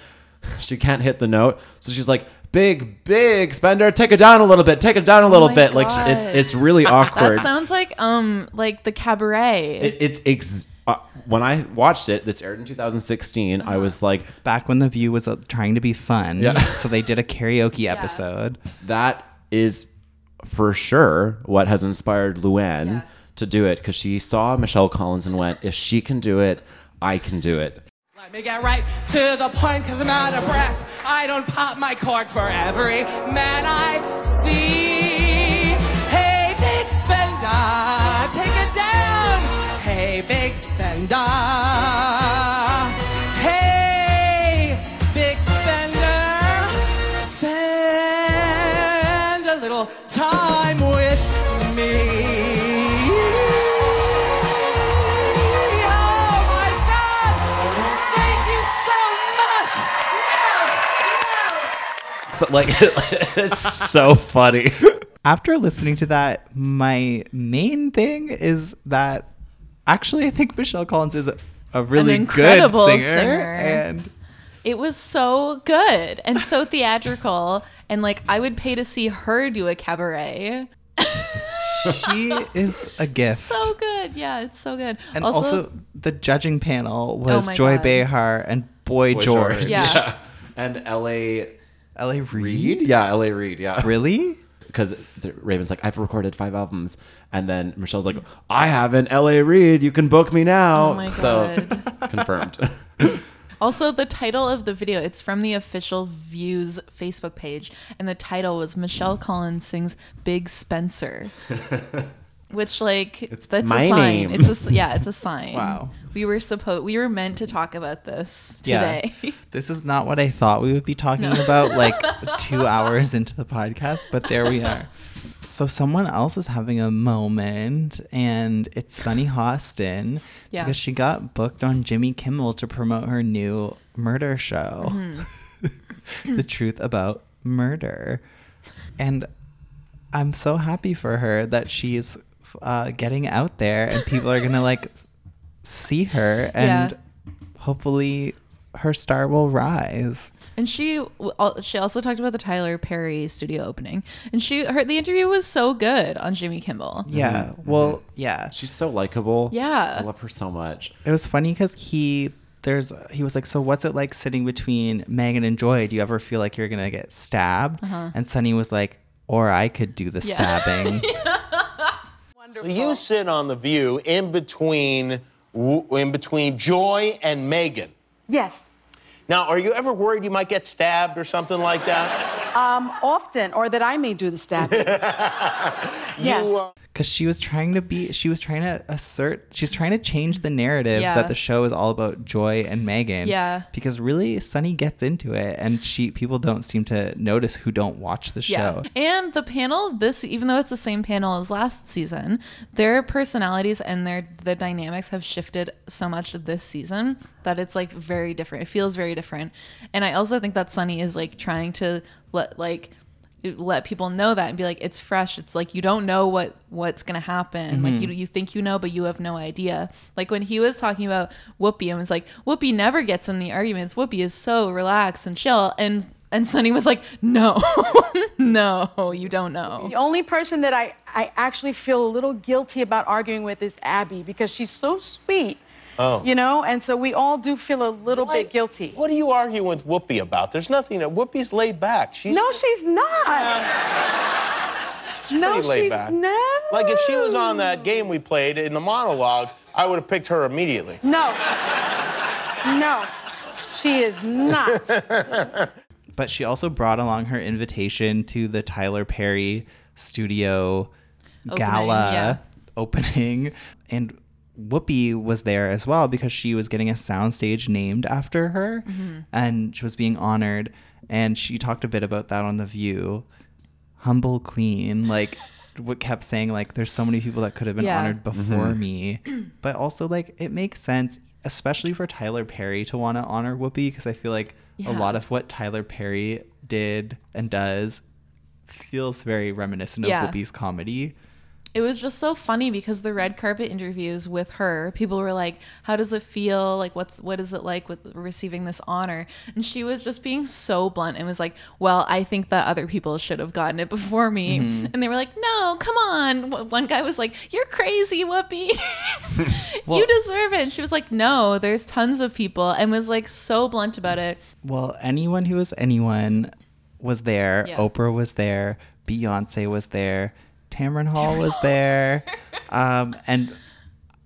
Speaker 8: she can't hit the note, so she's like Big Big Spender, take it down a little bit, take it down a little
Speaker 9: Oh my
Speaker 8: bit. Like it's it's really awkward.
Speaker 9: That sounds like um like the cabaret.
Speaker 8: It, it's ex- uh, when I watched it. This aired in 2016. I was like,
Speaker 6: it's back when The View was uh, trying to be fun.
Speaker 8: Yeah.
Speaker 6: So they did a karaoke episode.
Speaker 8: that is for sure what has inspired Luann to do it because she saw Michelle Collins and went, if she can do it, I can do it.
Speaker 18: Let me get right to the point because I'm out of breath. I don't pop my cork for every man I see. Hey, big spender, take it down. Hey, big spender.
Speaker 8: Mouth. Like it's so funny.
Speaker 6: After listening to that, my main thing is that actually I think Michelle Collins is a really
Speaker 9: An
Speaker 6: good singer,
Speaker 9: singer.
Speaker 6: and
Speaker 9: It was so good and so theatrical. And like, I would pay to see her do a cabaret.
Speaker 6: she is a gift.
Speaker 9: So good. Yeah, it's so good.
Speaker 6: and also, the judging panel oh was
Speaker 9: Oh
Speaker 6: Joy
Speaker 9: God.
Speaker 6: Behar and Boy,
Speaker 8: Boy
Speaker 6: George.
Speaker 9: Yeah.
Speaker 8: And L.A.
Speaker 6: L.A. Reid.
Speaker 8: Yeah, L.A. Reid. Yeah.
Speaker 6: Really?
Speaker 8: Because Raven's like, I've recorded five albums, and then Michelle's like, I haven't. L.A. Reid, you can book me now.
Speaker 9: Oh my
Speaker 8: So confirmed.
Speaker 9: Also, the title of the video, it's from the official Views Facebook page. And the title was Michelle Collins sings Big Spencer. Which, like,
Speaker 8: It's
Speaker 9: that's
Speaker 8: my
Speaker 9: a sign.
Speaker 8: name.
Speaker 9: It's a yeah, it's a sign.
Speaker 6: Wow.
Speaker 9: We were supposed we were meant to talk about this today. Yeah.
Speaker 6: This is not what I thought we would be talking
Speaker 9: No.
Speaker 6: about like two hours into the podcast, but there we are. So someone else is having a moment, and it's Sunny Hostin
Speaker 9: Yeah.
Speaker 6: because she got booked on Jimmy Kimmel to promote her new murder show,
Speaker 9: Mhm.
Speaker 6: "The Truth About Murder," and I'm so happy for her that she's uh, getting out there, and people are gonna like see her, and
Speaker 9: Yeah.
Speaker 6: hopefully her star will rise.
Speaker 9: And she she also talked about the Tyler Perry studio opening. And she her the interview was so good on Jimmy Kimmel.
Speaker 6: Yeah. Well, yeah.
Speaker 8: She's so likable.
Speaker 9: Yeah.
Speaker 8: I love her so much.
Speaker 6: It was funny because he there's he was like, so what's it like sitting between Meghan and Joy? Do you ever feel like you're gonna get stabbed?
Speaker 9: Uh-huh.
Speaker 6: And Sunny was like, or I could do the stabbing.
Speaker 17: So you sit on the View in between, in between Joy and Meghan.
Speaker 3: Yes.
Speaker 17: Now, are you ever worried you might get stabbed or something like that?
Speaker 19: Um, often, or that I may do the stabbing. yes.
Speaker 17: You, uh,
Speaker 6: Because she was trying to be, she was trying to assert, she's trying to change the narrative
Speaker 9: Yeah.
Speaker 6: that the show is all about Joy and Meghan.
Speaker 9: Yeah.
Speaker 6: Because really, Sunny gets into it, and she people don't seem to notice who don't watch the show. yeah.
Speaker 9: And the panel, this even though it's the same panel as last season, their personalities and their the dynamics have shifted so much this season that it's like very different. It feels very different. And I also think that Sunny is like trying to let like let people know that and be like it's fresh. It's like you don't know what what's gonna happen. Like
Speaker 6: Mhm.
Speaker 9: you you think you know but you have no idea. Like when he was talking about whoopi and was like whoopi never gets in the arguments. Whoopi is so relaxed and chill. And and sunny was like no no you don't know.
Speaker 19: The only person that I, I actually feel a little guilty about arguing with is Abby because she's so sweet.
Speaker 17: Oh.
Speaker 19: You know, and so we all do feel a little bit guilty.
Speaker 17: What are you arguing with Whoopi about? There's nothing. that Whoopi's laid back. She's
Speaker 19: no, she's not. no,
Speaker 17: pretty laid
Speaker 19: she's
Speaker 17: back.
Speaker 19: not.
Speaker 17: Like if she was on that game we played in the monologue, I would have picked her immediately.
Speaker 19: No. No, she is not.
Speaker 6: But she also brought along her invitation to the Tyler Perry studio
Speaker 9: Opening,
Speaker 6: gala
Speaker 9: yeah.
Speaker 6: opening. And Whoopi was there as well because she was getting a soundstage named after her
Speaker 9: Mhm.
Speaker 6: and she was being honored. And she talked a bit about that on The View. Humble queen. Like, what kept saying, like, there's so many people that could have been
Speaker 9: Yeah.
Speaker 6: honored before
Speaker 8: Mhm.
Speaker 6: me. But also, like, it makes sense, especially for Tyler Perry to want to honor Whoopi because I feel like
Speaker 9: Yeah.
Speaker 6: a lot of what Tyler Perry did and does feels very reminiscent
Speaker 9: Yeah.
Speaker 6: of Whoopi's comedy.
Speaker 9: It was just so funny because the red carpet interviews with her people were like how does it feel like what's what is it like with receiving this honor and she was just being so blunt and was like well i think that other people should have gotten it before me
Speaker 6: Mhm.
Speaker 9: and they were like no come on one guy was like you're crazy whoopi
Speaker 6: Well-
Speaker 9: you deserve it and she was like no there's tons of people and was like so blunt about it
Speaker 6: Well, anyone who was anyone was there.
Speaker 9: Yeah.
Speaker 6: Oprah was there. Beyonce was there. Tamron Hall was there. um, and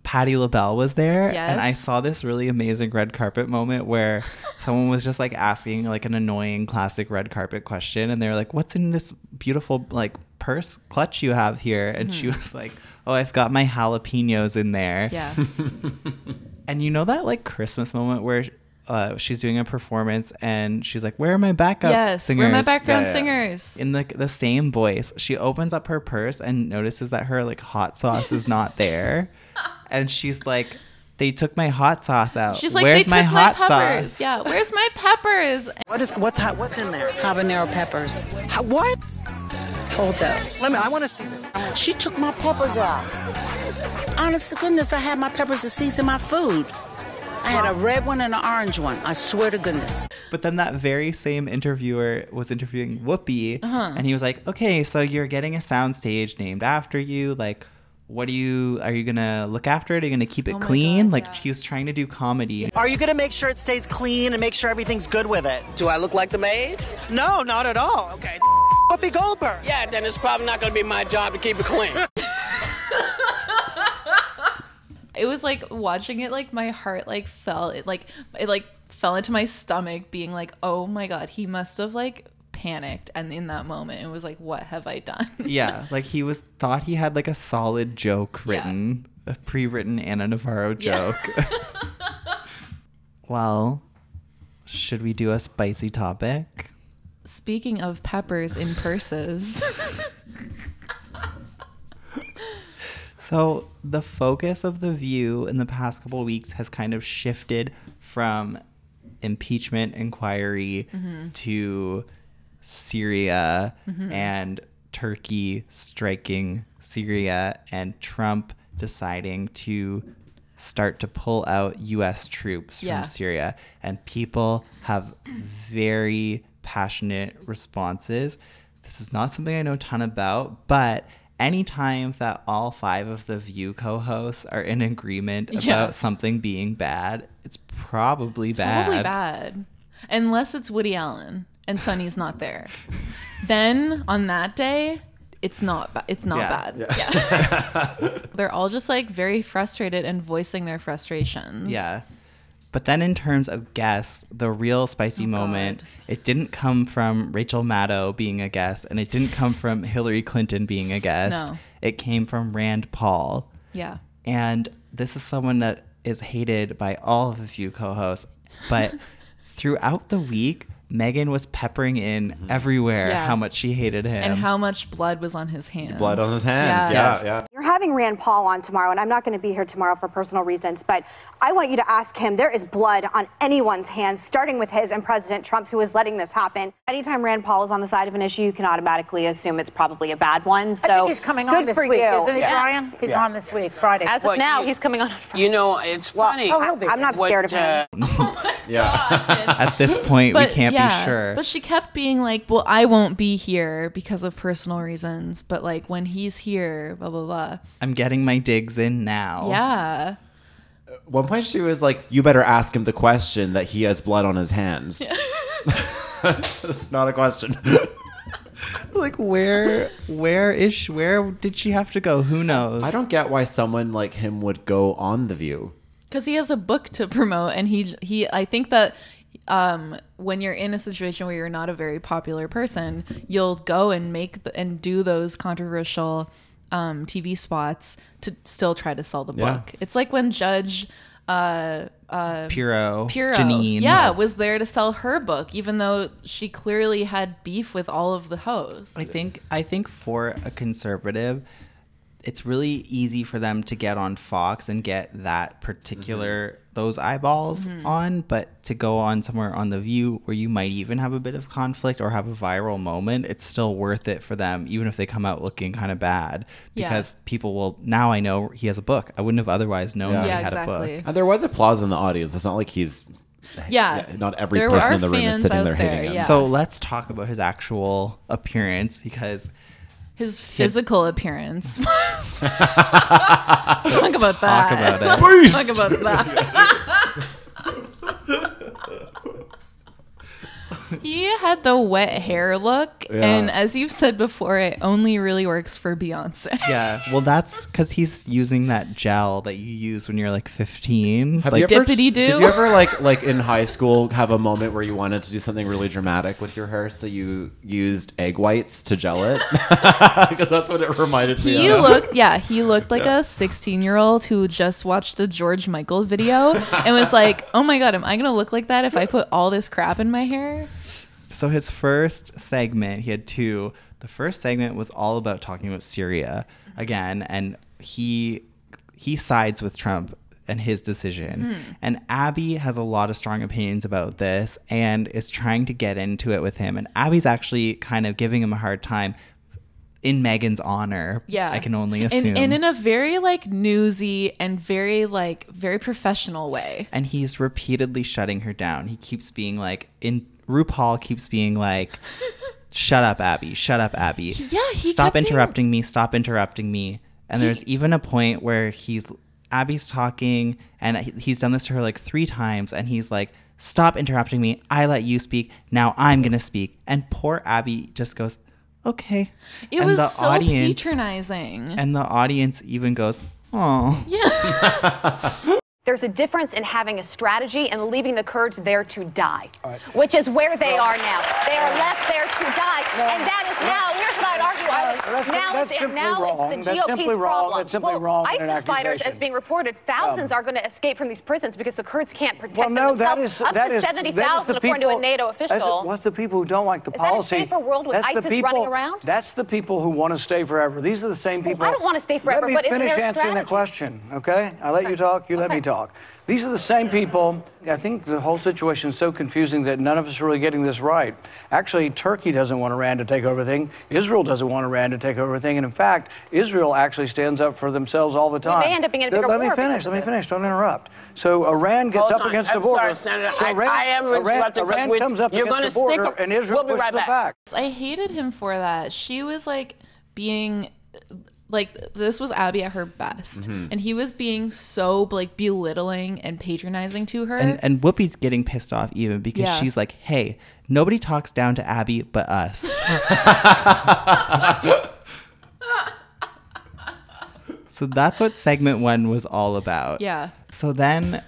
Speaker 6: Patti LaBelle was there. And I saw this really amazing red carpet moment where someone was just like asking like an annoying classic red carpet question. And they were like, What's in this beautiful like purse clutch you have here? And she
Speaker 9: Mhm.
Speaker 6: was like, Oh, I've got my jalapenos in there.
Speaker 9: Yeah.
Speaker 6: And you know that like Christmas moment where uh, she's doing a performance and she's like, "Where are my backup
Speaker 9: Yes,
Speaker 6: singers?"
Speaker 9: where are my background singers?
Speaker 6: In the the same voice, she opens up her purse and notices that her like hot sauce is not there, and she's like, they took my hot sauce out.
Speaker 9: She's like,
Speaker 6: Where's
Speaker 9: they
Speaker 6: my
Speaker 9: took
Speaker 6: hot
Speaker 9: my peppers.
Speaker 6: sauce?
Speaker 9: Yeah, where's my peppers?
Speaker 20: What is what's hot? What's in there? Habanero peppers. Ha- what? Hold up. Let me. I want to see this. She took my peppers out. Honest to goodness, I had my peppers to season my food. I had a red one and an orange one. I swear to goodness.
Speaker 6: But then that very same interviewer was interviewing Whoopi,
Speaker 20: Uh-huh.
Speaker 6: and he was like, "Okay, so you're getting a soundstage named after you. Like, what do you? Are you gonna look after it? Are you gonna keep it
Speaker 20: Oh my
Speaker 6: clean? like, he was trying to do comedy.
Speaker 20: Are you gonna make sure it stays clean and make sure everything's good with it? Do I look like the maid? No, not at all. Okay. Whoopi Goldberg.
Speaker 1: Yeah, then it's probably not going to be my job to keep it clean.
Speaker 9: It was like watching it like my heart like fell it like it like fell into my stomach being like, "Oh my god, he must have like panicked." And in that moment, it was like, "What have I done?"
Speaker 6: yeah, like he was thought he had like a solid joke written, a pre-written Ana Navarro
Speaker 9: Yeah.
Speaker 6: joke. well, should we do a spicy topic?
Speaker 9: Speaking of peppers in purses.
Speaker 6: So the focus of the view in the past couple of weeks has kind of shifted from impeachment inquiry
Speaker 9: Mhm.
Speaker 6: to Syria
Speaker 9: Mhm.
Speaker 6: and Turkey striking Syria and Trump deciding to start to pull out US troops
Speaker 9: Yeah.
Speaker 6: from Syria and people have very passionate responses. This is not something I know a ton about, but anytime that all five of the View co-hosts are in agreement about
Speaker 9: Yeah.
Speaker 6: something being bad, it's probably
Speaker 9: It's
Speaker 6: bad.
Speaker 9: probably bad. Unless it's Woody Allen and Sunny's not there. then on that day, it's not ba- it's not
Speaker 6: Yeah.
Speaker 9: bad. Yeah. They're all just like very frustrated and voicing their frustrations.
Speaker 6: Yeah. But then in terms of guests, the real spicy
Speaker 9: Oh,
Speaker 6: moment, it didn't come from Rachel Maddow being a guest and it didn't come from Hillary Clinton being a guest.
Speaker 9: No.
Speaker 6: It came from Rand Paul.
Speaker 9: Yeah.
Speaker 6: And this is someone that is hated by all of the View co-hosts, but throughout the week, Meghan was peppering in mm-hmm. everywhere
Speaker 9: Yeah.
Speaker 6: how much she hated him.
Speaker 9: And how much blood was on his hands.
Speaker 8: Blood on his hands.
Speaker 9: Yeah.
Speaker 8: Yeah, yeah.
Speaker 4: You're having Rand Paul on tomorrow, and I'm not going to be here tomorrow for personal reasons, but I want you to ask him. There is blood on anyone's hands, starting with his and President Trump's, who is letting this happen. Anytime Rand Paul is on the side of an issue, you can automatically assume it's probably a bad one. So
Speaker 3: I think he's coming on this
Speaker 4: for
Speaker 3: week,
Speaker 4: you.
Speaker 3: isn't he, Brian? He's
Speaker 1: Yeah.
Speaker 3: on this week, Friday.
Speaker 21: As of
Speaker 1: What,
Speaker 21: now,
Speaker 1: you-
Speaker 21: he's coming on. Friday.
Speaker 1: You know, it's funny.
Speaker 3: oh, he'll be.
Speaker 4: I'm not
Speaker 1: What,
Speaker 4: scared of him.
Speaker 1: uh,
Speaker 6: yeah. At this point, we can't
Speaker 9: yeah,
Speaker 6: be sure.
Speaker 9: But she kept being like, "Well, I won't be here because of personal reasons, but like when he's here, blah blah blah."
Speaker 6: I'm getting my digs in now.
Speaker 9: Yeah.
Speaker 8: At One point she was like, "You better ask him the question that he has blood on his hands." That's not a question.
Speaker 6: like where where is she, where did she have to go? Who knows?
Speaker 8: I don't get why someone like him would go on the View.
Speaker 9: because he has a book to promote and he he i think that um when you're in a situation where you're not a very popular person you'll go and make the, and do those controversial um tv spots to still try to sell the
Speaker 6: Yeah.
Speaker 9: book it's like when judge uh uh
Speaker 6: Pirro,
Speaker 9: Pirro,
Speaker 6: Jeanine.
Speaker 9: yeah, was there to sell her book, even though she clearly had beef with all of the hosts.
Speaker 6: I think I think for a conservative, it's really easy for them to get on Fox and get that particular those eyeballs
Speaker 9: Mhm.
Speaker 6: on, but to go on somewhere on the View where you might even have a bit of conflict or have a viral moment, it's still worth it for them, even if they come out looking kind of bad,
Speaker 9: Yeah.
Speaker 6: because people will. Now I know he has a book. I wouldn't have otherwise known that
Speaker 9: Yeah,
Speaker 6: he had a book.
Speaker 8: And there was applause in the audience. It's not like he's.
Speaker 9: Yeah.
Speaker 8: Not every
Speaker 9: There
Speaker 8: person in the room is sitting there
Speaker 9: there,
Speaker 8: hating him.
Speaker 9: yeah.
Speaker 6: So let's talk about his actual appearance because
Speaker 9: His physical appearance. Let's talk about that.
Speaker 6: talk about it.
Speaker 9: Let's talk about that. he had the wet hair look,
Speaker 6: Yeah.
Speaker 9: and as you've said before, it only really works for Beyonce.
Speaker 6: yeah, well, that's because he's using that gel that you use when you're like 15.
Speaker 8: Have
Speaker 6: like,
Speaker 8: you ever, Did you ever like like in high school have a moment where you wanted to do something really dramatic with your hair, so you used egg whites to gel it? Because that's what it reminded me
Speaker 9: He
Speaker 8: of.
Speaker 9: looked, yeah, he looked like
Speaker 8: Yeah.
Speaker 9: a 16 year old who just watched a George Michael video and was like, oh my God, am I going to look like that if I put all this crap in my hair?
Speaker 6: So his first segment, he had two. The first segment was all about talking about Syria again, and he he sides with Trump and his decision.
Speaker 9: Hmm.
Speaker 6: And Abby has a lot of strong opinions about this and is trying to get into it with him. And Abby's actually kind of giving him a hard time in Meghan's honor.
Speaker 9: Yeah.
Speaker 6: I can only
Speaker 9: And-
Speaker 6: assume.
Speaker 9: And, in a very like newsy and very like very professional way.
Speaker 6: and he's repeatedly shutting her down. He keeps being like in Rand Paul keeps being like shut up Abby, shut up Abby.
Speaker 9: Yeah, he
Speaker 6: Stop
Speaker 9: kept being-
Speaker 6: interrupting me, stop interrupting me. And
Speaker 9: He-
Speaker 6: there's even a point where he's Abby's talking and he's done this to her like 3 times and he's like stop interrupting me. I let you speak. Now I'm going to speak. And poor Abby just goes, "Okay."
Speaker 9: It
Speaker 6: and
Speaker 9: was so patronizing.
Speaker 6: And the audience even goes, "Oh."
Speaker 2: There's a difference in having a strategy and leaving the Kurds there to die, which is where they are now. They are left there to die, and that is now. I'd argue. I
Speaker 22: that's-
Speaker 2: now
Speaker 22: that's
Speaker 2: it's,
Speaker 22: simply
Speaker 2: now
Speaker 22: wrong.
Speaker 2: it's the
Speaker 22: That's
Speaker 2: GOP's
Speaker 22: simply wrong.
Speaker 2: problem.
Speaker 22: That's simply
Speaker 2: well,
Speaker 22: wrong
Speaker 2: ISIS fighters, as being reported, thousands
Speaker 22: Um,
Speaker 2: are going to escape from these prisons because the Kurds can't protect them.
Speaker 22: Well, no, that
Speaker 2: themselves.
Speaker 22: is
Speaker 2: Up
Speaker 22: that
Speaker 2: to
Speaker 22: that is
Speaker 2: 70,000, according to a
Speaker 22: people-
Speaker 2: NATO official.
Speaker 22: What's the people who don't like the
Speaker 2: Is that a
Speaker 22: policy?
Speaker 2: safer world with
Speaker 22: That's the
Speaker 2: ISIS
Speaker 22: people-
Speaker 2: running around?
Speaker 22: That's the people who want to stay forever. These are the same people.
Speaker 2: I don't want to stay forever,
Speaker 22: Let me finish answering the question, okay? I let you talk. You let me talk. These are the same people. I think the whole situation is so confusing that none of us are really getting this right. Actually, Turkey doesn't want Iran to take over everything. Israel doesn't want Iran to take over everything. And in fact, Israel actually stands up for themselves all the time.
Speaker 2: may end up being in a
Speaker 22: Let-
Speaker 2: bigger
Speaker 22: Let me finish. Let me finish. Don't interrupt. So Iran gets
Speaker 1: Hold
Speaker 22: up
Speaker 1: on.
Speaker 22: against
Speaker 1: I'm
Speaker 22: the border.
Speaker 1: sorry, Senator.
Speaker 22: So
Speaker 1: I-
Speaker 22: Iran,
Speaker 1: I am
Speaker 22: Iran, Iran
Speaker 1: we-
Speaker 22: comes up
Speaker 1: you're
Speaker 22: against the
Speaker 1: gonna stick
Speaker 22: border,
Speaker 1: a-
Speaker 22: and Israel
Speaker 1: we'll be
Speaker 22: pushes
Speaker 1: right back.
Speaker 22: back.
Speaker 9: I hated him for that. She was like being like this was Abby at her best.
Speaker 6: Mhm.
Speaker 9: And he was being so like belittling and patronizing to her.
Speaker 6: And and Whoopi's getting pissed off even because
Speaker 9: Yeah.
Speaker 6: she's like, "Hey, nobody talks down to Abby but us." so that's what segment 1 was all about.
Speaker 9: Yeah.
Speaker 6: So then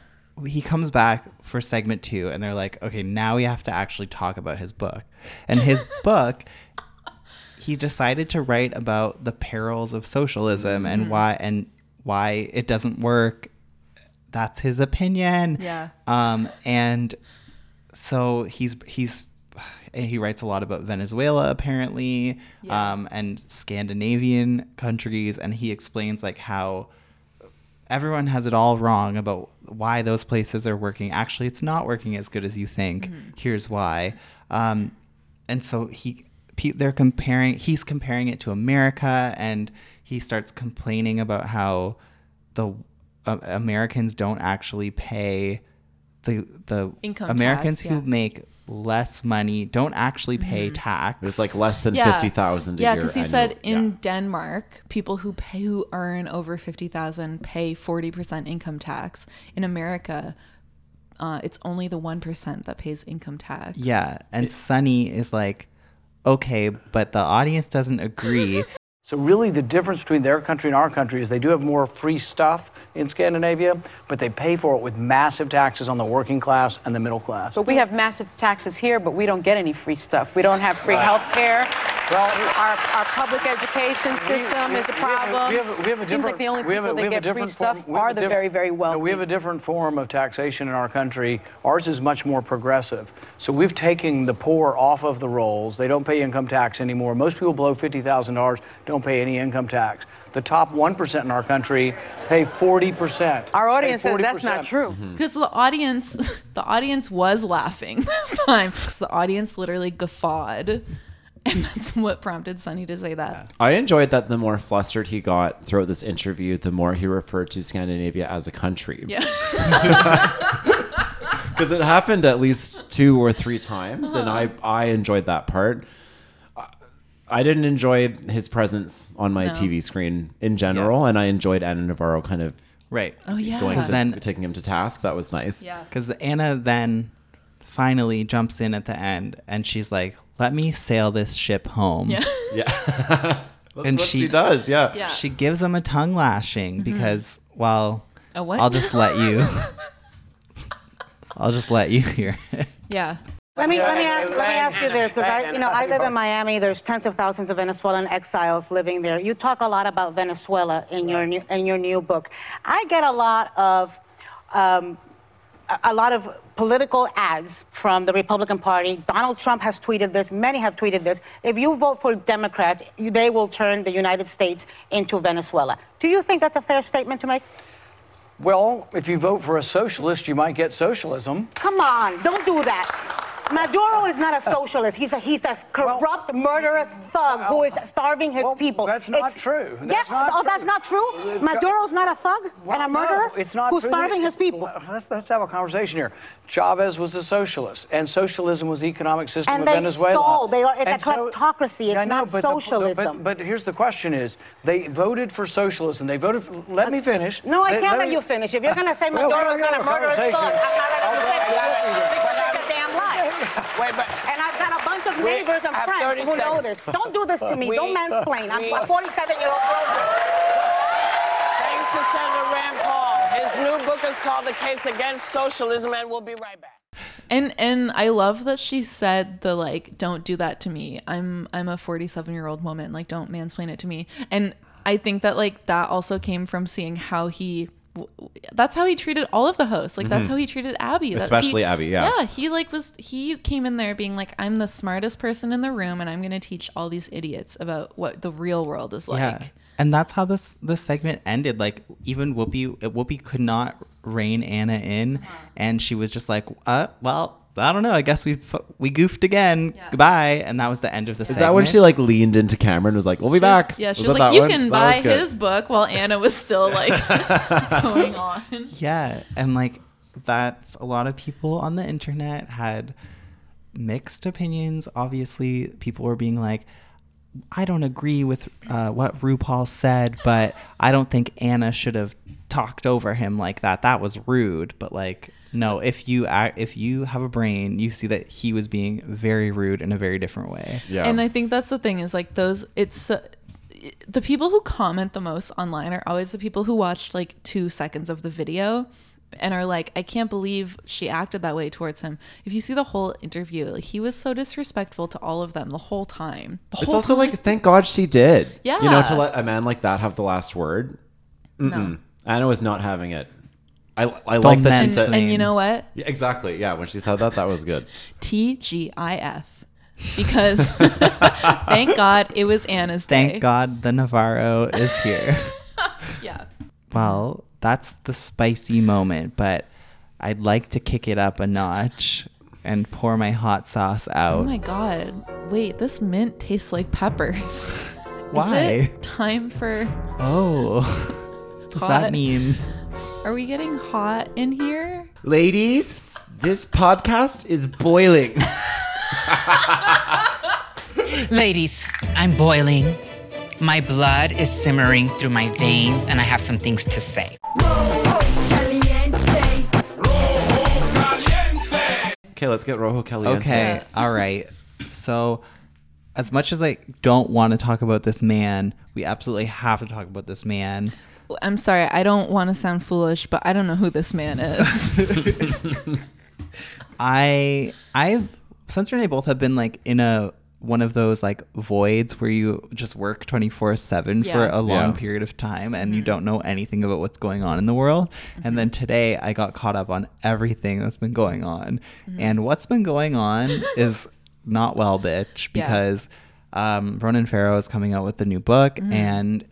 Speaker 6: he comes back for segment 2 and they're like, "Okay, now we have to actually talk about his book." And his book he decided to write about the perils of socialism and
Speaker 9: Mhm.
Speaker 6: why and why it doesn't work. That's his opinion.
Speaker 9: Yeah.
Speaker 6: Um, and so he's he's and he writes a lot about Venezuela apparently,
Speaker 9: Yeah.
Speaker 6: um, and Scandinavian countries, and he explains like how everyone has it all wrong about why those places are working. Actually, it's not working as good as you think.
Speaker 9: Mhm.
Speaker 6: Here's why. Um, and so he they're comparing he's comparing it to America and he starts complaining about how the uh, Americans don't actually pay the the
Speaker 9: Income
Speaker 6: Americans
Speaker 9: tax,
Speaker 6: who
Speaker 9: yeah.
Speaker 6: make less money don't actually pay
Speaker 9: Mhm.
Speaker 6: tax.
Speaker 8: It's like less than
Speaker 9: Yeah.
Speaker 8: 50,000 a
Speaker 9: Yeah,
Speaker 8: year
Speaker 9: because he
Speaker 8: annual.
Speaker 9: said in Denmark, people who pay who earn over fifty thousand pay forty percent income tax. In America, uh, it's only the one percent that pays income tax.
Speaker 6: Yeah, and Sunny is like, okay, but the audience doesn't agree.
Speaker 22: So really the difference between their country and our country is they do have more free stuff in Scandinavia, but they pay for it with massive taxes on the working class and the middle class.
Speaker 19: But we have massive taxes here, but we don't get any free stuff. We don't have free
Speaker 22: Right.
Speaker 19: health care.
Speaker 22: Well,
Speaker 19: our, our public education system is a problem.
Speaker 22: We have, a- we have a
Speaker 19: Seems
Speaker 22: different.
Speaker 19: like the only
Speaker 22: we a-
Speaker 19: people that get free stuff
Speaker 22: form-
Speaker 19: are the very, very
Speaker 22: No,
Speaker 19: wealthy.
Speaker 22: we have a different form of taxation in our country. Ours is much more progressive. So we've taken the poor off of the rolls. They don't pay income tax anymore. Most people below fifty thousand dollars don't pay any income tax. The top one percent in our country pay forty percent.
Speaker 19: Our audience says that's not true.
Speaker 9: Because the audience, the audience was laughing this time. 'Cause the audience literally guffawed, and that's what prompted Sunny to say that.
Speaker 8: I enjoyed that the more flustered he got throughout this interview, the more he referred to Scandinavia as a country.
Speaker 9: Yeah.
Speaker 8: Because it happened at least two or three times, and I,
Speaker 9: Uh-huh.
Speaker 8: I enjoyed that part. I- I didn't enjoy his presence on my
Speaker 6: No.
Speaker 8: TV screen in general, and I enjoyed Ana Navarro kind of
Speaker 6: Right.
Speaker 9: Oh, yeah.
Speaker 8: going to,
Speaker 6: Then-
Speaker 8: taking him to task. That was nice.
Speaker 9: Yeah.
Speaker 6: Because Ana then finally jumps in at the end and she's like, let me sail this ship home.
Speaker 9: Yeah.
Speaker 8: Yeah. That's what she does, yeah.
Speaker 9: Yeah.
Speaker 6: She gives him a tongue lashing
Speaker 9: Mhm.
Speaker 6: because, well,
Speaker 9: A what?
Speaker 6: I'll just let you. I'll just let you hear it.
Speaker 9: Yeah.
Speaker 23: Let me let me ask let me ask you this because I you know I live in Miami. There's tens of thousands of Venezuelan exiles living there. You talk a lot about Venezuela in your new in your new book. I get a lot of um, a- a lot of political ads from the Republican Party. Donald Trump has tweeted this. Many have tweeted this. If you vote for Democrats, they will turn the United States into Venezuela. Do you think that's a fair statement to make?
Speaker 22: Well, if you vote for a socialist, you might get socialism.
Speaker 23: Come on, don't do that. Maduro is not a socialist. He's a he's a corrupt, murderous thug who is starving his people.
Speaker 22: That's not true.
Speaker 23: yeah,
Speaker 22: That's not
Speaker 23: oh,
Speaker 22: true.
Speaker 23: that's not true.
Speaker 22: Uh,
Speaker 23: Maduro's not a thug
Speaker 22: Well,
Speaker 23: and a murderer.
Speaker 22: No, it's not
Speaker 23: who's
Speaker 22: true.
Speaker 23: starving his people.
Speaker 22: Let's, let's have a conversation here. Chavez was a socialist, and socialism was the economic system
Speaker 23: And
Speaker 22: of
Speaker 23: they
Speaker 22: Venezuela.
Speaker 23: stole. They are- it's a
Speaker 22: so-
Speaker 23: kleptocracy. It's
Speaker 22: know,
Speaker 23: not
Speaker 22: but the-
Speaker 23: socialism.
Speaker 22: but, but here's the question: Is they voted for socialism? They voted. For, let me finish.
Speaker 23: No, I can't
Speaker 22: let
Speaker 23: let you finish. If you're going to say
Speaker 22: Well,
Speaker 23: Maduro's not a murderous thug, I'm not letting you
Speaker 22: Okay,
Speaker 23: finish.
Speaker 22: okay.
Speaker 23: Because it's a damn lie.
Speaker 1: Wait, but
Speaker 23: And I've got a bunch of neighbors and
Speaker 1: I have 30
Speaker 23: friends who know this. Don't do this to me.
Speaker 1: We-
Speaker 23: Don't mansplain. I'm a 47-year-old girl.
Speaker 1: thanks to Senator Rand Paul. His new book is called The Case Against Socialism, and we'll be right back.
Speaker 9: And and I love that she said the like don't do that to me. I'm I'm a 47 year old woman. Like don't mansplain it to me. And I think that like that also came from seeing how he w- that's how he treated all of the hosts. Like that's
Speaker 8: Mhm.
Speaker 9: how he treated Abby. That
Speaker 8: Especially
Speaker 9: he-
Speaker 8: Abby, yeah.
Speaker 9: Yeah, he like was he came in there being like I'm the smartest person in the room and I'm going to teach all these idiots about what the real world is like.
Speaker 6: yeah. And that's how this this segment ended. Like even Whoopi Whoopi could not rein Ana in, and she was just like, "Uh, well, I don't know. I guess we we goofed again. Goodbye." And that was the end of the.
Speaker 8: Is
Speaker 6: segment.
Speaker 8: that when she like leaned into Cameron and was like, "We'll be back"?
Speaker 9: Yeah, she
Speaker 8: Was
Speaker 9: was like
Speaker 8: that
Speaker 9: you
Speaker 8: one?
Speaker 9: can
Speaker 8: That
Speaker 9: buy his book while Ana was still like going on.
Speaker 6: Yeah, and like that's a lot of people on the internet had mixed opinions. Obviously, people were being like, I don't agree with uh, what Rand Paul said, but I don't think Ana should have talked over him like that. That was rude. But like, no, if you act, if you have a brain, you see that he was being very rude in a very different way. Yeah.
Speaker 9: And I think that's the thing is like those it's uh, the people who comment the most online are always the people who watched like 2 seconds of the video and are like I can't believe she acted that way towards him. If you see the whole interview, like he was so disrespectful to all of them the whole time. The
Speaker 8: It's
Speaker 9: whole
Speaker 8: also
Speaker 9: time.
Speaker 8: like, thank God she did. Yeah. You know, to let a man like that have the last word.
Speaker 9: No.
Speaker 8: Ana was not having it. I, I like that she
Speaker 6: mansplain.
Speaker 8: said.
Speaker 9: and you know what?
Speaker 8: Yeah, exactly. Yeah, when she said that, that was good.
Speaker 9: TGIF. Because thank God it was Ana's
Speaker 6: Thank. God the Navarro is here.
Speaker 9: Yeah.
Speaker 6: Well, that's the spicy moment, but I'd like to kick it up a notch and pour my hot sauce oh out.
Speaker 9: Oh my god. Wait, this mint tastes like peppers.
Speaker 6: Why?
Speaker 9: Is it time for
Speaker 6: Oh. Does
Speaker 9: Hot.
Speaker 6: that mean
Speaker 9: Are we getting hot in here?
Speaker 8: Ladies, this podcast is boiling.
Speaker 24: Ladies, I'm boiling. My blood is simmering through my veins, and I have some things to say.
Speaker 8: Okay, let's get Rojo Caliente.
Speaker 6: Okay, all right. So, as much as I don't want to talk about this man, we absolutely have to talk about this man.
Speaker 9: I'm sorry, I don't want to sound foolish, but I don't know who this man is.
Speaker 6: I I Spencer and I both have been like in a one of those like voids where you just work 24/7 for a long
Speaker 8: Yeah.
Speaker 6: period of time and you don't know anything about what's going on in the world. And then today I got caught up on everything that's been going on. And what's been going on is not well, bitch,
Speaker 9: Yeah.
Speaker 6: because um, Ronan Farrow is coming out with the new book
Speaker 9: Mhm.
Speaker 6: and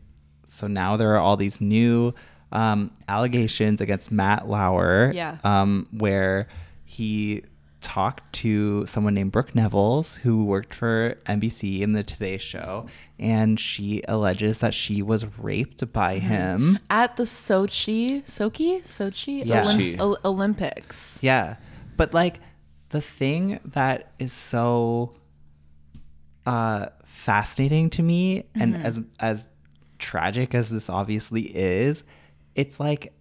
Speaker 6: so now there are all these new um, allegations against Matt Lauer
Speaker 9: Yeah.
Speaker 6: um, where he talked to someone named Brooke Nevils, who worked for NBC in the Today Show, and she alleges that she was raped by him.
Speaker 9: At the Sochi, Sochi, Sochi,
Speaker 6: Yeah.
Speaker 9: Olymp-. Ol- Olympics.
Speaker 6: Yeah. But like the thing that is so uh fascinating to me and
Speaker 9: Mhm.
Speaker 6: as as tragic as this obviously is, it's like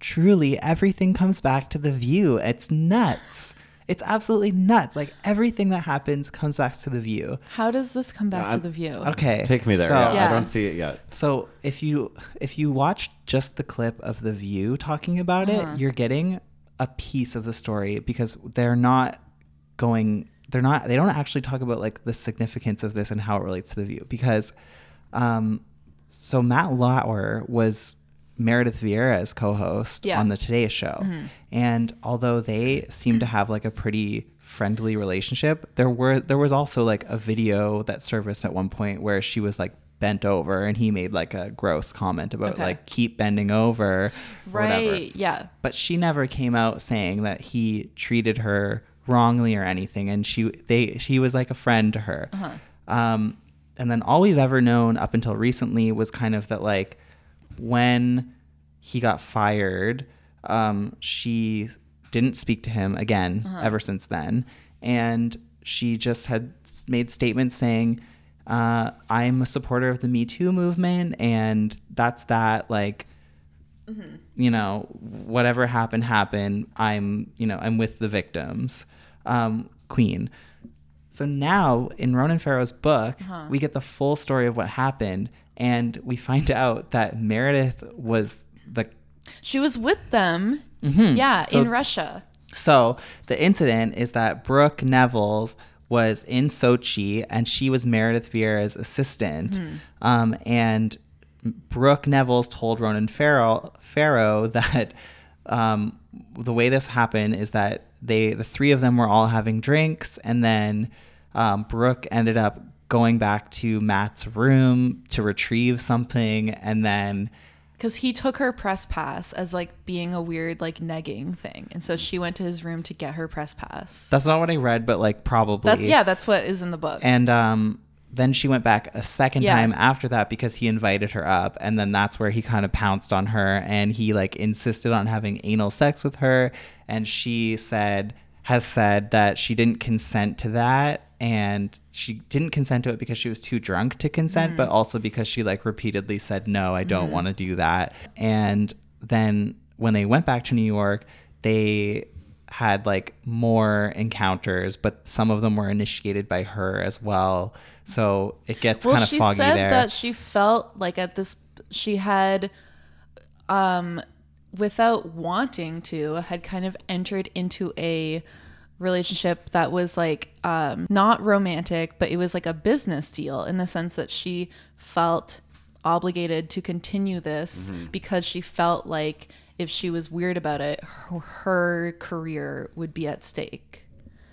Speaker 6: truly everything comes back to the view. It's nuts. It's absolutely nuts. Like everything that happens comes back to the view.
Speaker 9: How does this come back to the view?
Speaker 6: Okay.
Speaker 8: Take me there.
Speaker 6: so-
Speaker 8: yeah, I don't see it yet.
Speaker 6: So if you if you watch just the clip of the view talking about
Speaker 9: Uh-huh.
Speaker 6: it, you're getting a piece of the story because they're not going they're not they don't actually talk about like the significance of this and how it relates to the view because um so Matt Lauer was Meredith Vieira's co-host
Speaker 9: Yeah.
Speaker 6: on the Today Show.
Speaker 9: Mhm.
Speaker 6: And although they seem to have like a pretty friendly relationship, there were there was also like a video that surfaced at one point where she was like bent over and he made like a gross comment about
Speaker 9: Okay.
Speaker 6: like keep bending over or whatever.
Speaker 9: Right, yeah.
Speaker 6: But she never came out saying that he treated her wrongly or anything and she they she was like a friend to her.
Speaker 9: Uh-huh.
Speaker 6: Um and then all we've ever known up until recently was kind of that like when he got fired, um, she didn't speak to him again
Speaker 9: Uh-huh.
Speaker 6: ever since then. And she just had made statements saying, uh, I'm a supporter of the Me Too movement, and that's that. Like,
Speaker 9: Mhm.
Speaker 6: you know, whatever happened, happened. I'm, you know, I'm with the victims. Um, Queen. So now in Ronan Farrow's book,
Speaker 9: Uh-huh.
Speaker 6: we get the full story of what happened, and we find out that Meredith was the
Speaker 9: She was with them.
Speaker 6: Mhm.
Speaker 9: Yeah,
Speaker 6: So-
Speaker 9: in Russia.
Speaker 6: So the incident is that Brooke Nevils was in Sochi and she was Meredith Vieira's assistant.
Speaker 9: Mhm.
Speaker 6: Um, and Brooke Nevils told Ronan Farrow, Farrow that um, the way this happened is that they the three of them were all having drinks and then um, Brooke ended up going back to Matt's room to retrieve something and then
Speaker 9: Because he took her press pass as like being a weird like negging thing, and so she went to his room to get her press pass.
Speaker 6: that's not what I read but like probably
Speaker 9: That's yeah, that's what is in the book.
Speaker 6: And um, then she went back a second
Speaker 9: Yeah.
Speaker 6: time after that because he invited her up. And then that's where he kind of pounced on her and he like insisted on having anal sex with her. And she said, has said that she didn't consent to that. And she didn't consent to it because she was too drunk to consent,
Speaker 9: Mhm.
Speaker 6: but also because she like repeatedly said, no, I don't
Speaker 9: Mhm.
Speaker 6: want to do that. And then when they went back to New York, they had like more encounters, but some of them were initiated by her as well. So it gets
Speaker 9: well,
Speaker 6: kind of foggy there she said
Speaker 9: that she felt like at this she had um without wanting to had kind of entered into a relationship that was like um not romantic but it was like a business deal in the sense that she felt obligated to continue this
Speaker 6: Mm-hmm.
Speaker 8: Mhm.
Speaker 9: because she felt like if she was weird about it her, her career would be at stake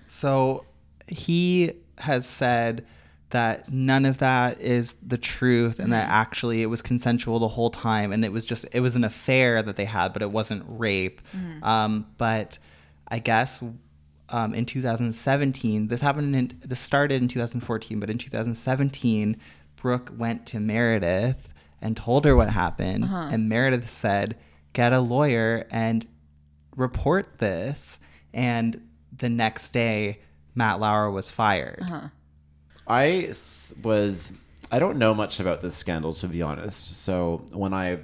Speaker 6: So he has said that none of that is the truth and that
Speaker 9: Mhm.
Speaker 6: actually it was consensual the whole time and it was just it was an affair that they had but it wasn't rape
Speaker 9: Mhm.
Speaker 6: um, but i guess um, in 2017 this happened in this started in 2014 but in 2017 brooke went to meredith and told her what happened
Speaker 9: Uh-huh.
Speaker 6: and meredith said get a lawyer and report this and the next day matt lauer was fired
Speaker 9: uh-huh
Speaker 8: I was I don't know much about this scandal to be honest. So when I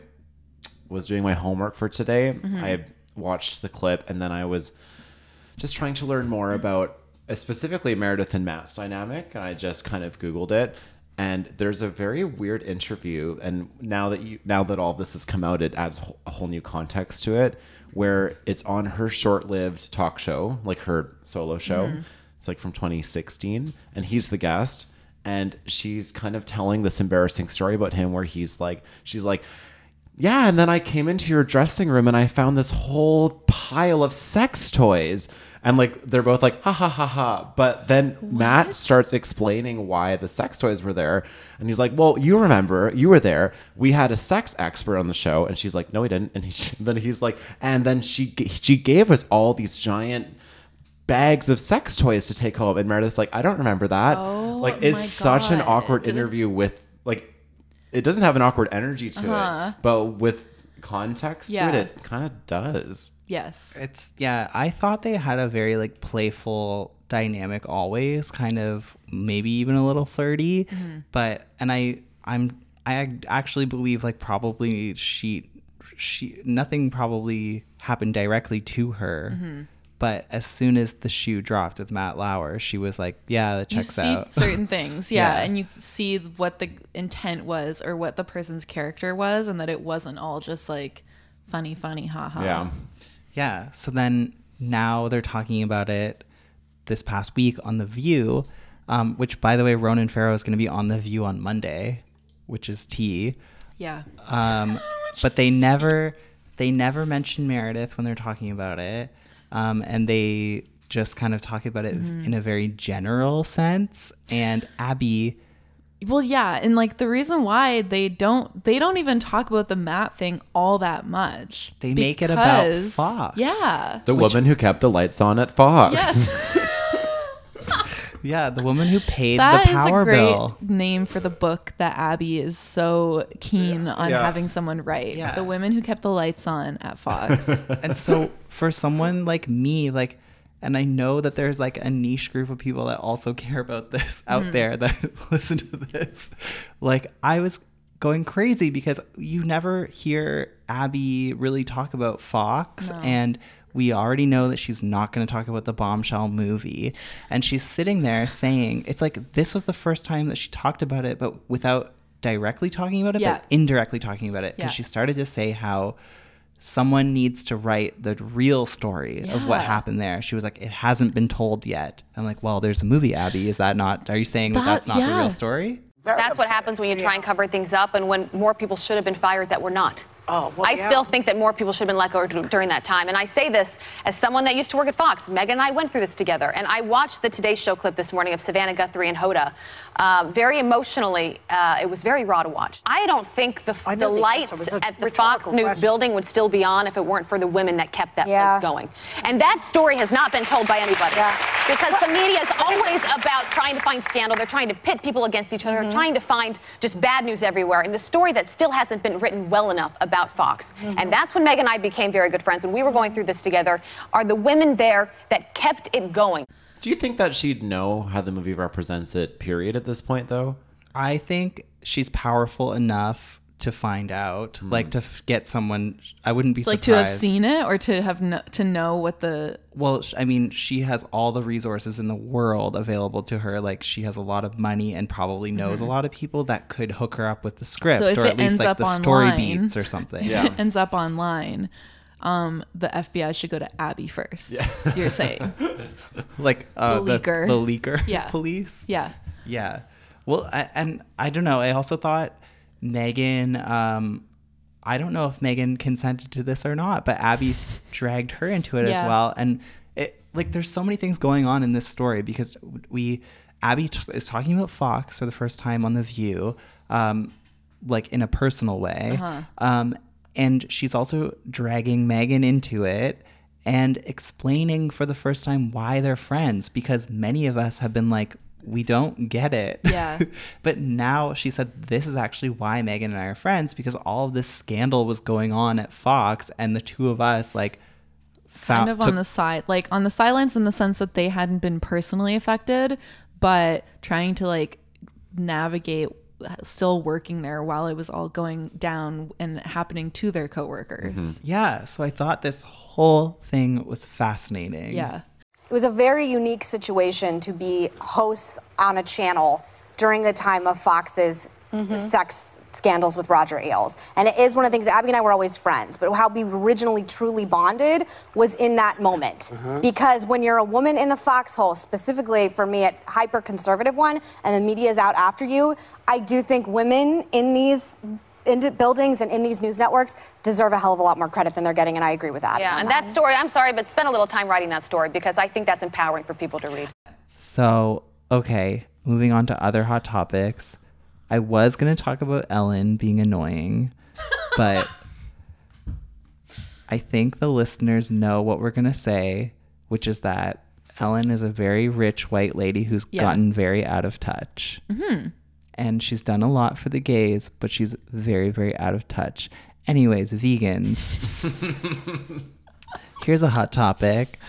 Speaker 8: was doing my homework for today,
Speaker 9: Mhm.
Speaker 8: I watched the clip and then I was just trying to learn more about uh, specifically Meredith and Matt's dynamic and I just kind of googled it and there's a very weird interview and now that you now that all this has come out it adds a whole new context to it where it's on her short-lived talk show like her solo show
Speaker 9: Mhm.
Speaker 8: It's like from 2016 and he's the guest and she's kind of telling this embarrassing story about him where he's like she's like yeah and then i came into your dressing room and i found this whole pile of sex toys. And like they're both like ha ha ha ha. But then matt starts explaining why the sex toys were there and he's like well you remember you were there we had a sex expert on the show and she's like no we didn't and he, then he's like and then she she gave us all these giant bags of sex toys to take home. And Meredith's like, I don't remember that.
Speaker 9: Oh
Speaker 8: like, it's
Speaker 9: my
Speaker 8: such an awkward
Speaker 9: Didn't-
Speaker 8: interview with like, it doesn't have an awkward energy to
Speaker 9: Uh-huh.
Speaker 8: it, but with context
Speaker 9: Yeah.
Speaker 8: to it, it kind of does.
Speaker 9: yes
Speaker 6: It's yeah, I thought they had a very like playful dynamic always, kind of maybe even a little flirty.
Speaker 9: Mhm.
Speaker 6: But and I I'm I actually believe like probably she she nothing probably happened directly to her.
Speaker 9: Mhm.
Speaker 6: But as soon as the shoe dropped with Matt Lauer, she was like, "Yeah, that
Speaker 9: out.
Speaker 6: you
Speaker 9: see
Speaker 6: out."
Speaker 9: certain things yeah,
Speaker 6: Yeah.
Speaker 9: and you see what the intent was or what the person's character was and that it wasn't all just like funny funny haha
Speaker 8: Yeah.
Speaker 6: Yeah. So then now they're talking about it this past week on The View, um, which, by the way, Ronan Farrow is going to be on The View on Monday, which is tea.
Speaker 9: Yeah.
Speaker 6: Um, but they never they never mention Meredith when they're talking about it, um, and they just kind of talk about it
Speaker 9: Mhm.
Speaker 6: in a very general sense. And Abby
Speaker 9: Well, yeah, and like the reason why they don't they don't even talk about the Matt thing all that much.
Speaker 6: They make it about Fox.
Speaker 9: Yeah.
Speaker 8: The woman who kept the lights on at Fox.
Speaker 9: Yes.
Speaker 6: Yeah, the woman who paid
Speaker 9: That
Speaker 6: the
Speaker 9: is
Speaker 6: power
Speaker 9: a great
Speaker 6: bill.
Speaker 9: name for the book that Abby is so keen on
Speaker 6: Yeah.
Speaker 9: having someone write.
Speaker 6: Yeah.
Speaker 9: The women who kept the lights on at Fox.
Speaker 6: and so for someone like me, like, and I know that there's like a niche group of people that also care about this out
Speaker 9: Mhm.
Speaker 6: there that listen to this. Like, I was going crazy because you never hear Abby really talk about Fox
Speaker 9: No.
Speaker 6: and we already know that she's not going to talk about the bombshell movie and she's sitting there saying it's like this was the first time that she talked about it but without directly talking about it
Speaker 9: Yeah.
Speaker 6: but indirectly talking about it because
Speaker 9: Yeah.
Speaker 6: she started to say how someone needs to write the real story of what happened there. She was like, it hasn't been told yet. I'm like, well, there's a movie, Abby. Is that not? Are you saying that,
Speaker 2: That-
Speaker 6: that's not the real story?
Speaker 2: That's what happens when you try and cover things up and when more people should have been fired that were not.
Speaker 3: Oh,
Speaker 2: I
Speaker 3: yeah.
Speaker 2: still think that more people should have been let go during that time. And I say this as someone that used to work at Fox. Meghan and I went through this together. And I watched the Today Show clip this morning of Savannah Guthrie and Hoda. Uh, very emotionally, uh, it was very raw to watch. I don't think the, the
Speaker 3: the
Speaker 2: lights
Speaker 3: answer. It was a
Speaker 2: at the Fox
Speaker 3: rhetorical
Speaker 2: News building would still be on if it weren't for the women that kept that
Speaker 4: Yeah.
Speaker 2: place going. And that story has not been told by anybody. Because the media is always about trying to find scandal. They're trying to pit people against each other,
Speaker 3: Mm-hmm.
Speaker 2: trying to find just bad news everywhere. And the story that still hasn't been written well enough about Fox.
Speaker 3: Mm-hmm.
Speaker 2: And that's when Meg and I became very good friends. When we were going through this together, are the women there that kept it going.
Speaker 8: Do you think that she'd know how the movie represents it, period, at this point, though?
Speaker 6: I think she's powerful enough to find out, like to f- get someone. I wouldn't be
Speaker 9: like
Speaker 6: surprised.
Speaker 9: to have seen it or to have no, to know what the
Speaker 6: Well, sh- I mean, she has all the resources in the world available to her. Like, she has a lot of money and probably knows
Speaker 9: Mhm.
Speaker 6: a lot of people that could hook her up with the script
Speaker 9: so if
Speaker 6: or
Speaker 9: it
Speaker 6: at least
Speaker 9: ends
Speaker 6: like
Speaker 9: up
Speaker 6: the
Speaker 9: online,
Speaker 6: story beats or something.
Speaker 9: If it ends up online, um, the FBI should go to Abby first. You're saying.
Speaker 6: like uh,
Speaker 9: The leaker.
Speaker 6: the, leaker
Speaker 9: Yeah.
Speaker 6: police.
Speaker 9: Yeah.
Speaker 6: Yeah. Well, I, and I don't know. I also thought Meghan. Um, I don't know if Meghan consented to this or not, but Abby's dragged her into it as well. And it like there's so many things going on in this story because we Abby t- is talking about Fox for the first time on the View, um, like in a personal way.
Speaker 9: Uh-huh.
Speaker 6: Um, and she's also dragging Meghan into it and explaining for the first time why they're friends because many of us have been like, we don't get it.
Speaker 9: Yeah.
Speaker 6: but now she said, this is actually why Meghan and I are friends because all of this scandal was going on at Fox and the two of us, like, found.
Speaker 9: kind of on the side, like on the sidelines in the sense that they hadn't been personally affected, but trying to like navigate still working there while it was all going down and happening to their coworkers. Mm-hmm.
Speaker 6: Yeah. So I thought this whole thing was fascinating.
Speaker 9: Yeah.
Speaker 4: It was a very unique situation to be hosts on a channel during the time of Fox's mm-hmm. sex scandals with Roger Ailes. And it is one of the things, Abby and I were always friends, but how we originally truly bonded was in that moment. Uh-huh. Because when you're a woman in the foxhole, specifically for me, a hyper conservative one, and the media is out after you, I do think women in these in buildings and in these news networks deserve a hell of a lot more credit than they're getting, and I agree with that.
Speaker 2: Yeah, and that story, I'm sorry, but spend a little time writing that story because I think that's empowering for people to read.
Speaker 6: So, okay, moving on to other hot topics. I was going to talk about Ellen being annoying, but I think the listeners know what we're going to say, which is that Ellen is a very rich white lady who's
Speaker 9: Yeah.
Speaker 6: gotten very out of touch.
Speaker 9: Mhm.
Speaker 6: And she's done a lot for the gays, but she's very, very out of touch. Anyways, vegans. Here's a hot topic.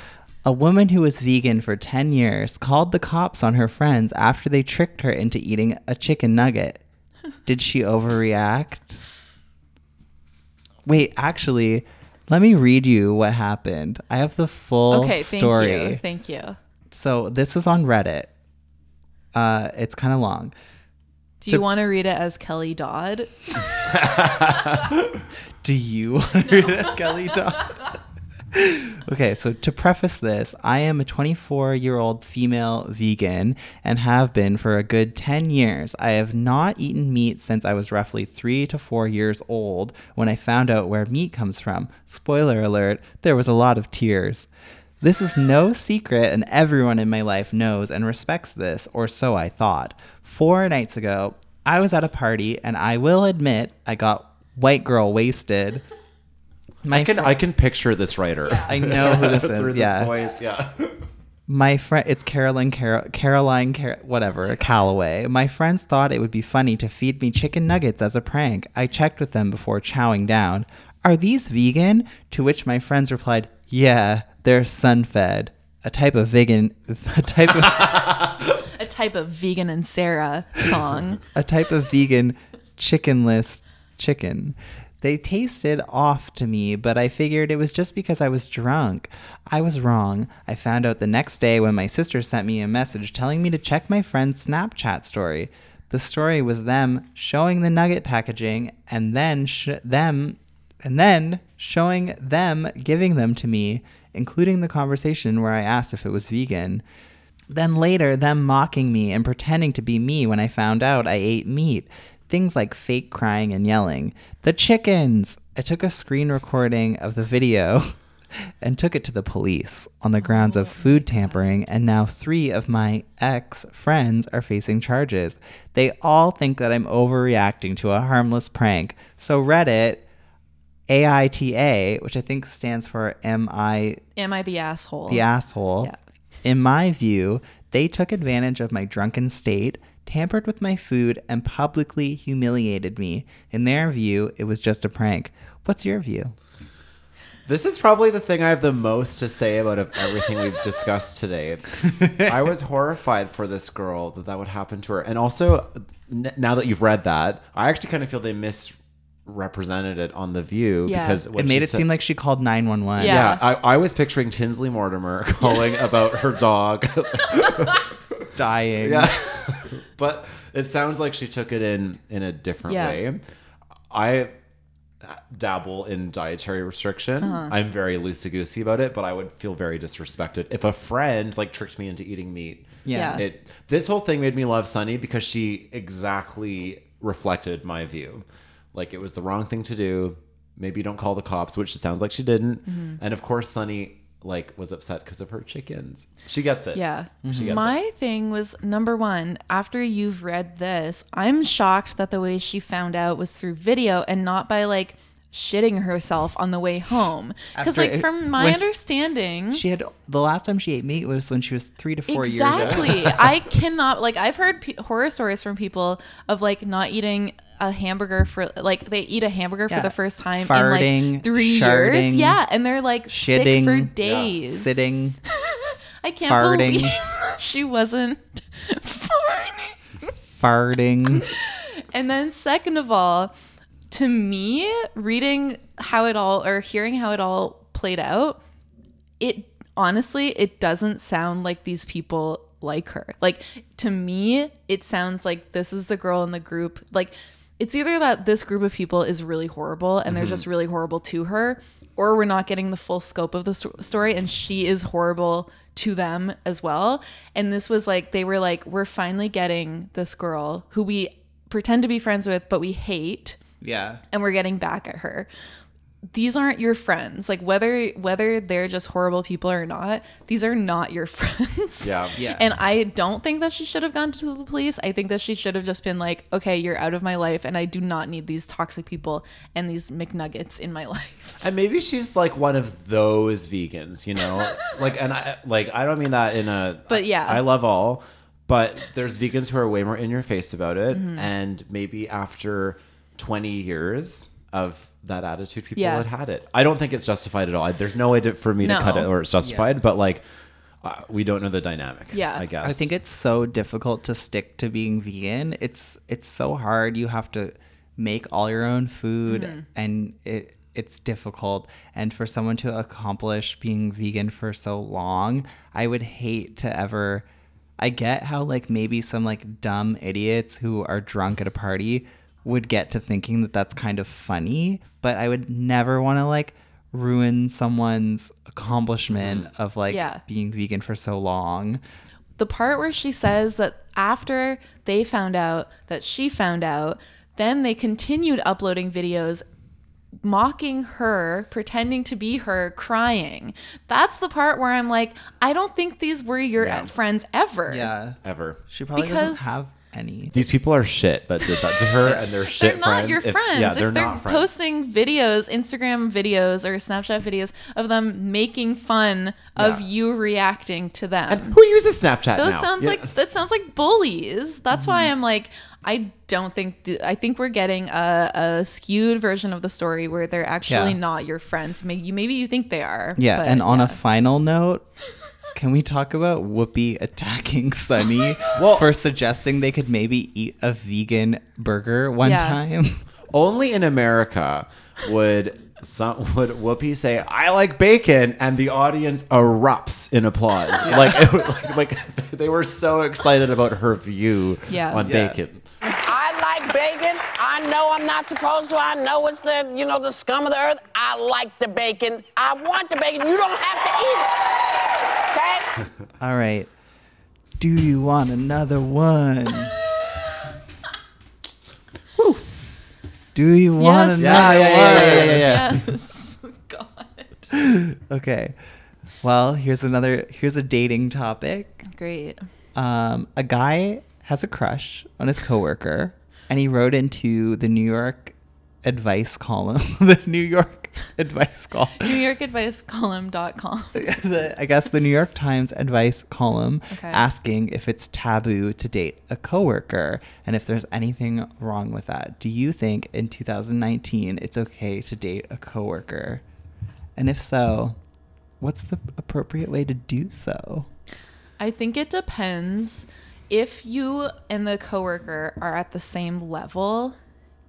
Speaker 6: A woman who was vegan for 10 years called the cops on her friends after they tricked her into eating a chicken nugget. Did she overreact? Wait, actually, let me read you what happened. I have the full
Speaker 9: okay, thank
Speaker 6: story.
Speaker 9: you. Thank you.
Speaker 6: So this was on Reddit. Uh, it's kind of long.
Speaker 9: Do you want to read it as Kelly Dodd?
Speaker 6: Do you want to read it as Kelly Dodd? okay, so to preface this, I am a 24 year old female vegan and have been for a good 10 years. I have not eaten meat since I was roughly three to four years old when I found out where meat comes from. Spoiler alert, there was a lot of tears. This is no secret, and everyone in my life knows and respects this, or so I thought. Four nights ago, I was at a party, and I will admit I got white girl wasted.
Speaker 8: I can
Speaker 6: fr-
Speaker 8: I can picture this writer.
Speaker 6: I know who this is.
Speaker 8: Through
Speaker 6: yeah.
Speaker 8: this voice, yeah.
Speaker 6: My friend, it's Caroline, Car- Caroline, Car- whatever, Calloway. My friends thought it would be funny to feed me chicken nuggets as a prank. I checked with them before chowing down. Are these vegan? To which my friends replied, Yeah, they're sun-fed. A type of vegan, a type of,
Speaker 9: A type of vegan and Sarah song.
Speaker 6: a type of vegan chickenless chicken. They tasted off to me, but I figured it was just because I was drunk. I was wrong. I found out the next day when my sister sent me a message telling me to check my friend's Snapchat story. The story was them showing the nugget packaging and then sh- them and then showing them giving them to me, including the conversation where I asked if it was vegan. Then later, them mocking me and pretending to be me when I found out I ate meat. Things like fake crying and yelling. The chickens! I took a screen recording of the video and took it to the police on the grounds of oh food tampering, and now three of my ex friends are facing charges. They all think that I'm overreacting to a harmless prank. So, Reddit, AITA, which I think stands for Am I
Speaker 9: Am I the asshole?
Speaker 6: the asshole.
Speaker 9: Yeah.
Speaker 6: In my view, they took advantage of my drunken state, tampered with my food, and publicly humiliated me. In their view, it was just a prank. What's your view?
Speaker 8: This is probably the thing I have the most to say about of everything we've discussed today. I was horrified for this girl that that would happen to her, and also n- now that you've read that, I actually kind of feel they misrepresented it on the View
Speaker 6: Yeah.
Speaker 8: because
Speaker 6: It made it
Speaker 8: said-
Speaker 6: seem like she called 911.
Speaker 8: Yeah, I, I was picturing Tinsley Mortimer calling about her dog
Speaker 6: Dying.
Speaker 8: Yeah, but it sounds like she took it in in a different
Speaker 9: Yeah.
Speaker 8: way. I dabble in dietary restriction.
Speaker 9: Uh-huh.
Speaker 8: I'm very loosey goosey about it, but I would feel very disrespected if a friend like tricked me into eating meat.
Speaker 6: Yeah. Yeah.
Speaker 8: It this whole thing made me love Sunny because she exactly reflected my view. Like it was the wrong thing to do. Maybe don't call the cops, which it sounds like she didn't.
Speaker 9: Mhm.
Speaker 8: And of course, Sunny like was upset because of her chickens. She gets it.
Speaker 9: Yeah.
Speaker 8: She gets it.
Speaker 9: My thing was number one, after you've read this, I'm shocked that the way she found out was through video and not by like shitting herself on the way home. Because, like, from my understanding,
Speaker 6: She had the last time she ate meat was when she was three to four
Speaker 9: exactly.
Speaker 6: years old. Exactly.
Speaker 9: I cannot like I've heard pe- horror stories from people of like not eating a hamburger for like they eat a hamburger
Speaker 6: Yeah.
Speaker 9: for the first time in like three years. Yeah, and they're like sick
Speaker 6: shitting,
Speaker 9: for
Speaker 6: yeah,
Speaker 9: days.
Speaker 6: sitting.
Speaker 9: I can't
Speaker 6: farting.
Speaker 9: believe she wasn't
Speaker 6: farting. farting.
Speaker 9: And then second of all, to me, reading how it all or hearing how it all played out, it honestly it doesn't sound like these people like her. Like to me, it sounds like this is the girl in the group. Like it's either that this group of people is really horrible and they're
Speaker 6: Mm-hmm.
Speaker 8: Mhm.
Speaker 9: just really horrible to her, or we're not getting the full scope of the sto- story and she is horrible to them as well. And this was like they were like we're finally getting this girl who we pretend to be friends with but we hate
Speaker 6: Yeah.
Speaker 9: and we're getting back at her these aren't your friends like whether whether they're just horrible people or not these are not your friends
Speaker 8: Yeah. Yeah.
Speaker 9: and i don't think that she should have gone to the police i think that she should have just been like okay you're out of my life and i do not need these toxic people and these mcnuggets in my life
Speaker 8: And maybe she's like one of those vegans, you know? like and I like I don't mean that in a
Speaker 9: But yeah.
Speaker 8: I love all, but there's vegans who are way more in your face about it
Speaker 9: Mhm.
Speaker 8: and maybe after 20 years of that attitude people
Speaker 9: Yeah.
Speaker 8: had had it. I don't think it's justified at all. There's no way to, for me to cut it or it's justified, but like uh, we don't know the dynamic. Yeah, I guess.
Speaker 6: I think it's so difficult to stick to being vegan. It's it's so hard. You have to make all your own food
Speaker 9: Mhm.
Speaker 6: and it it's difficult and for someone to accomplish being vegan for so long, I would hate to ever I get how like maybe some like dumb idiots who are drunk at a party would get to thinking that that's kind of funny, but I would never want to like ruin someone's accomplishment mm-hmm. of like
Speaker 9: Yeah.
Speaker 6: being vegan for so long.
Speaker 9: the part where she says that after they found out that she found out, then they continued uploading videos mocking her, pretending to be her, crying. That's the part where I'm like, I don't think these were your
Speaker 8: Yeah.
Speaker 9: friends ever.
Speaker 6: Yeah.
Speaker 8: Ever.
Speaker 6: She probably
Speaker 9: Because-
Speaker 6: doesn't have any.
Speaker 8: These people are shit that did that to her, and they're shit
Speaker 9: they're not
Speaker 8: friends.
Speaker 9: your
Speaker 8: If-
Speaker 9: friends.
Speaker 8: yeah,
Speaker 9: if
Speaker 8: they're
Speaker 9: they're
Speaker 8: not friends.
Speaker 9: posting videos, Instagram videos or Snapchat videos of them making fun of you reacting to them.
Speaker 8: Who uses Snapchat
Speaker 9: Those
Speaker 8: now?
Speaker 9: sounds
Speaker 8: Yeah.
Speaker 9: like that sounds like bullies. That's why
Speaker 8: Mm-hmm.
Speaker 9: I'm like I don't think th- I think we're getting a, a skewed version of the story where they're actually
Speaker 6: Yeah.
Speaker 9: not your friends. Maybe you maybe you think they are.
Speaker 6: Yeah, and on a final note, can we talk about Whoopi attacking Sunny oh for suggesting they could maybe eat a vegan burger one
Speaker 8: Yeah.
Speaker 6: time?
Speaker 8: Only in America would some would Whoopi say, "I like bacon," and the audience erupts in applause. Like, it, like, like they were so excited about her view
Speaker 1: Yeah.
Speaker 8: on
Speaker 1: Yeah.
Speaker 8: bacon.
Speaker 1: I like bacon. I know I'm not supposed to. I know it's the, you know, the scum of the earth. I like the bacon. I want the bacon. You don't have to eat it. Okay?
Speaker 6: All right. Do you want another one? Woo. Do you want
Speaker 9: Yes.
Speaker 6: another
Speaker 9: Yeah,
Speaker 6: one?
Speaker 9: yeah, yeah, yes.
Speaker 6: Okay. Well, here's another here's a dating topic.
Speaker 9: Great.
Speaker 6: Um, a guy has a crush on his coworker, and he wrote into the New York advice column, the New York advice column,
Speaker 9: New York Advice Column.com.
Speaker 6: the, I guess the New York Times advice column,
Speaker 9: Okay.
Speaker 6: asking if it's taboo to date a coworker and if there's anything wrong with that. Do you think in 2019 it's okay to date a coworker? And if so, what's the appropriate way to do so?
Speaker 9: I think it depends if you and the coworker are at the same level.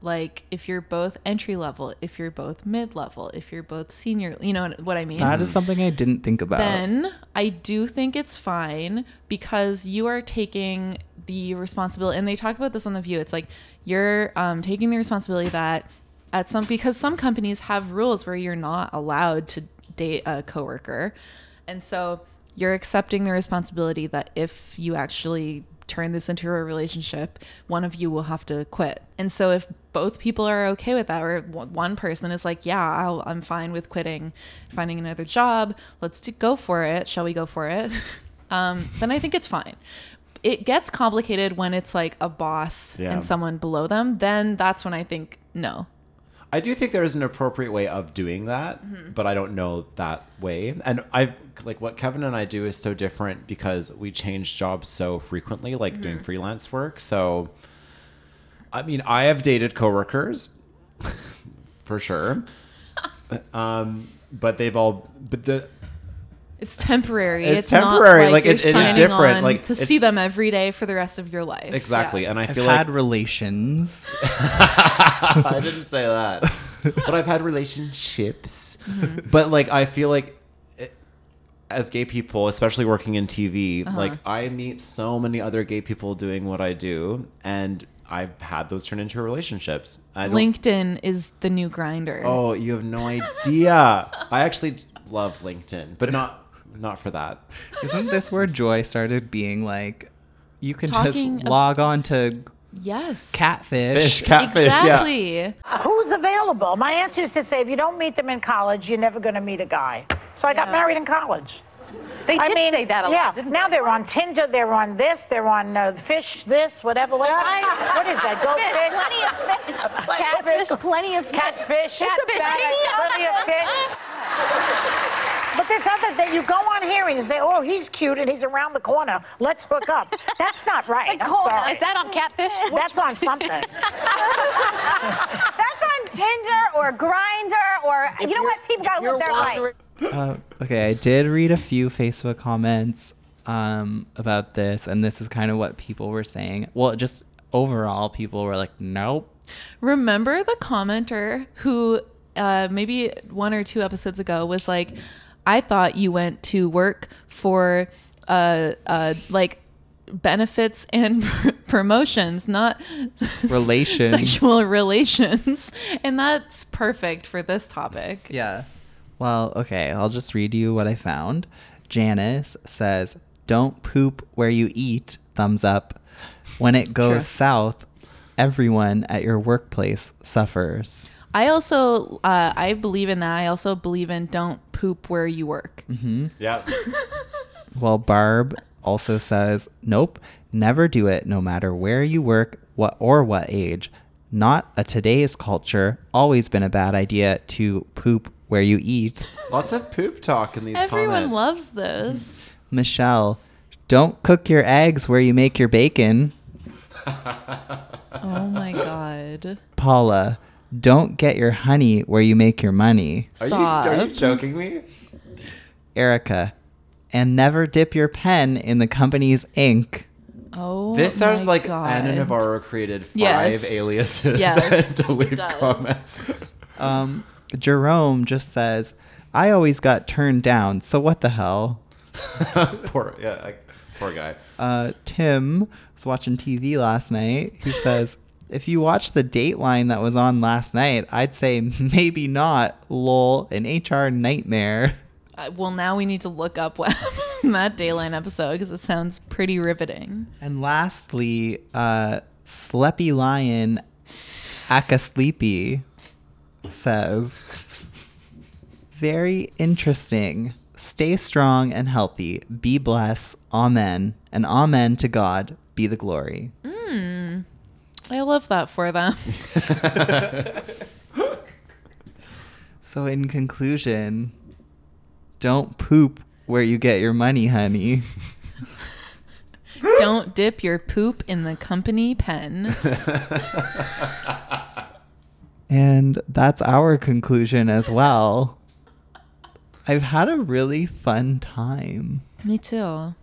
Speaker 9: Like if you're both entry level, if you're both mid level, if you're both senior, you know what I mean?
Speaker 6: That is something I didn't think about.
Speaker 9: Then I do think it's fine because you are taking the responsibility, and they talk about this on the View. It's like you're um, taking the responsibility that at some because some companies have rules where you're not allowed to date a coworker, and so you're accepting the responsibility that if you actually turn this into a relationship, one of you will have to quit. And so if both people are okay with that, or one person is like, yeah, I'll, I'm fine with quitting, finding another job, let's do, go for it. Shall we go for it? um, then I think it's fine. It gets complicated when it's like a boss
Speaker 8: Yeah.
Speaker 9: and someone below them. Then that's when I think no.
Speaker 8: I do think there is an appropriate way of doing that,
Speaker 9: Mhm.
Speaker 8: but I don't know that way. And I like what Kevin and I do is so different because we change jobs so frequently, like doing
Speaker 9: Mhm.
Speaker 8: freelance work. So, I mean, I have dated coworkers for sure, um, but they've all but the
Speaker 9: It's temporary.
Speaker 8: It's
Speaker 9: It's, not
Speaker 8: temporary,
Speaker 9: like,
Speaker 8: like,
Speaker 9: you're
Speaker 8: it- it is
Speaker 9: signing
Speaker 8: different,
Speaker 9: on
Speaker 8: like,
Speaker 9: to see them every day for the rest of your life.
Speaker 8: exactly.
Speaker 9: Yeah.
Speaker 8: And I feel like
Speaker 6: I've
Speaker 8: feel
Speaker 6: had relations.
Speaker 8: I didn't say that, but I've had relationships.
Speaker 9: Mhm.
Speaker 8: But like, I feel like it, as gay people, especially working in TV,
Speaker 9: Uh-huh.
Speaker 8: like I meet so many other gay people doing what I do, and I've had those turn into relationships. I
Speaker 9: LinkedIn is the new Grindr.
Speaker 8: Oh, you have no idea. I actually love LinkedIn, but not not for that.
Speaker 6: Isn't this where Joy started being like, you can
Speaker 9: Talking
Speaker 6: just
Speaker 9: ab-
Speaker 6: log on to
Speaker 9: Yes.
Speaker 6: catfish?
Speaker 8: Fish, catfish,
Speaker 9: exactly.
Speaker 3: Who's available? My answer is to say if you don't meet them in college, you're never going to meet a guy. So I got
Speaker 2: Yeah.
Speaker 3: married in college.
Speaker 2: They
Speaker 3: I
Speaker 2: did
Speaker 3: mean,
Speaker 2: say that a
Speaker 3: yeah.
Speaker 2: lot, didn't
Speaker 3: now they're on Tinder, they're on this, they're on uh, fish, this, whatever. What, what is that? Goldfish?
Speaker 2: Plenty of fish. Catfish, plenty of fish.
Speaker 3: Catfish.
Speaker 2: Catfish.
Speaker 3: Plenty of fish. But this other thing, you go on here and you say, oh, he's cute and he's around the corner. Let's hook up. That's not right.
Speaker 2: The
Speaker 3: I'm sorry.
Speaker 2: Is that on Catfish?
Speaker 3: That's on something.
Speaker 4: That's on Tinder or Grindr or you know what? People gotta live their life.
Speaker 6: Uh, okay, I did read a few Facebook comments um, about this, and this is kind of what people were saying. Well, just overall, people were like, nope.
Speaker 9: Remember the commenter who uh, maybe one or two episodes ago was like, I thought you went to work for uh, uh, like benefits and promotions, not
Speaker 6: Relations.
Speaker 9: sexual relations. And that's perfect for this topic.
Speaker 6: Yeah. Well, okay, I'll just read you what I found. Janice says, Don't poop where you eat, thumbs up. When it goes
Speaker 9: True.
Speaker 6: south, everyone at your workplace suffers.
Speaker 9: I also uh, I believe in that. I also believe in don't poop where you work.
Speaker 6: Mm-hmm.
Speaker 8: Yeah.
Speaker 6: Well, Barb also says, "Nope, never do it, no matter where you work, what or what age. Not a today's culture. Always been a bad idea to poop where you eat."
Speaker 8: Lots of poop talk in these
Speaker 9: Everyone
Speaker 8: comments.
Speaker 9: loves this.
Speaker 6: Michelle, don't cook your eggs where you make your bacon.
Speaker 9: Oh my god.
Speaker 6: Paula, don't get your honey where you make your money.
Speaker 8: Are you, are you joking me?
Speaker 6: Erica, and never dip your pen in the company's ink.
Speaker 9: Oh,
Speaker 8: This sounds
Speaker 9: my
Speaker 8: like
Speaker 9: God.
Speaker 8: Ana Navarro created five
Speaker 9: Yes.
Speaker 8: aliases
Speaker 9: Yes,
Speaker 8: to leave comments.
Speaker 6: Um, Jerome just says, I always got turned down, so what the hell?
Speaker 8: poor, yeah, like, poor guy.
Speaker 6: Uh, Tim was watching TV last night. He says, if you watch the Dateline that was on last night, I'd say maybe not. Lol, an HR nightmare.
Speaker 9: Uh, well, now we need to look up what that Dateline episode because it sounds pretty riveting.
Speaker 6: And lastly, uh, Sleepy Lion Aka Sleepy says, Very interesting. Stay strong and healthy. Be blessed. Amen. And amen to God be the glory.
Speaker 9: Mm. I love that for them.
Speaker 6: So, in conclusion, don't poop where you get your money, honey.
Speaker 9: Don't dip your poop in the company pen.
Speaker 6: And that's our conclusion as well. I've had a really fun time.
Speaker 9: Me too.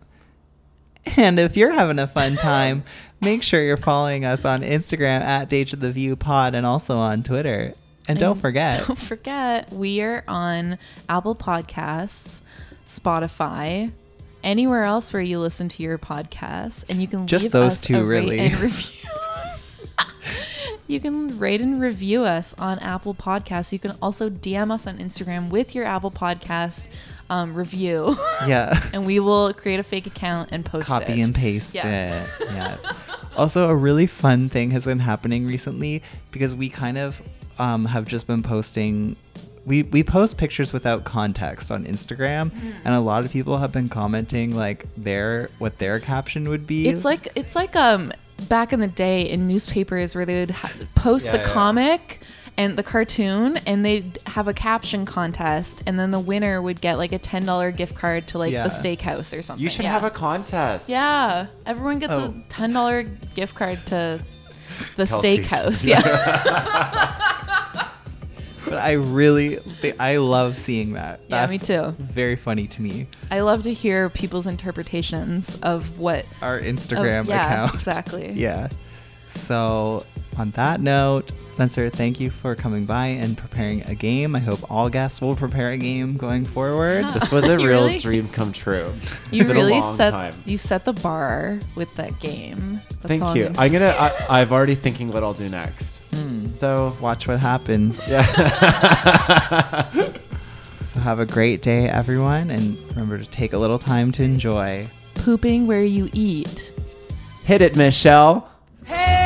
Speaker 6: And if you're having a fun time, make sure you're following us on Instagram at Dage of the View Pod and also on Twitter. And don't forget,
Speaker 9: Don't forget, we are on Apple Podcasts, Spotify, anywhere else where you listen to your podcasts, and you can
Speaker 6: Just
Speaker 9: leave
Speaker 6: those
Speaker 9: us
Speaker 6: two, really.
Speaker 9: and review. you can rate and review us on Apple Podcasts. You can also DM us on Instagram with your Apple Podcast um, review.
Speaker 6: Yeah.
Speaker 9: and we will create a fake account and post it.
Speaker 6: copy and paste
Speaker 9: Yeah.
Speaker 6: it. Yes. also, a really fun thing has been happening recently because we kind of um, have just been posting. We, we post pictures without context on Instagram,
Speaker 9: Mhm.
Speaker 6: and a lot of people have been commenting like their what their caption would be.
Speaker 9: It's like it's like um back in the day in newspapers where they would ha- post
Speaker 6: Yeah,
Speaker 9: the
Speaker 6: yeah.
Speaker 9: comic and the cartoon and they'd have a caption contest and then the winner would get like a $10 gift card to like
Speaker 8: Yeah.
Speaker 9: the steakhouse or something.
Speaker 8: You should
Speaker 9: Yeah.
Speaker 8: have a contest.
Speaker 9: Yeah, everyone gets
Speaker 8: Oh.
Speaker 9: a $10 gift card to the
Speaker 6: Kelsey's.
Speaker 9: steakhouse. Yeah.
Speaker 6: but I really, I love seeing that.
Speaker 9: Yeah, me too.
Speaker 6: Very funny to me.
Speaker 9: I love to hear people's interpretations of what
Speaker 6: Our Instagram
Speaker 9: of- yeah,
Speaker 6: account.
Speaker 9: Exactly.
Speaker 6: Yeah. So, on that note, Spencer, thank you for coming by and preparing a game. I hope all guests will prepare a game going forward.
Speaker 8: This was a real
Speaker 9: really-
Speaker 8: dream come true. It's
Speaker 9: You
Speaker 8: been
Speaker 9: really
Speaker 8: a long
Speaker 9: set
Speaker 8: time.
Speaker 9: you set the bar with that game. That's
Speaker 8: Thank
Speaker 9: all
Speaker 8: you.
Speaker 9: I'm
Speaker 8: I'm
Speaker 9: gonna
Speaker 8: gonna. I, I'm already thinking what I'll do next.
Speaker 6: Hmm.
Speaker 8: So
Speaker 6: watch what happens.
Speaker 8: Yeah.
Speaker 6: so have a great day, everyone, and remember to take a little time to enjoy.
Speaker 9: Pooping where you eat.
Speaker 8: Hit it, Michelle.
Speaker 18: Hey,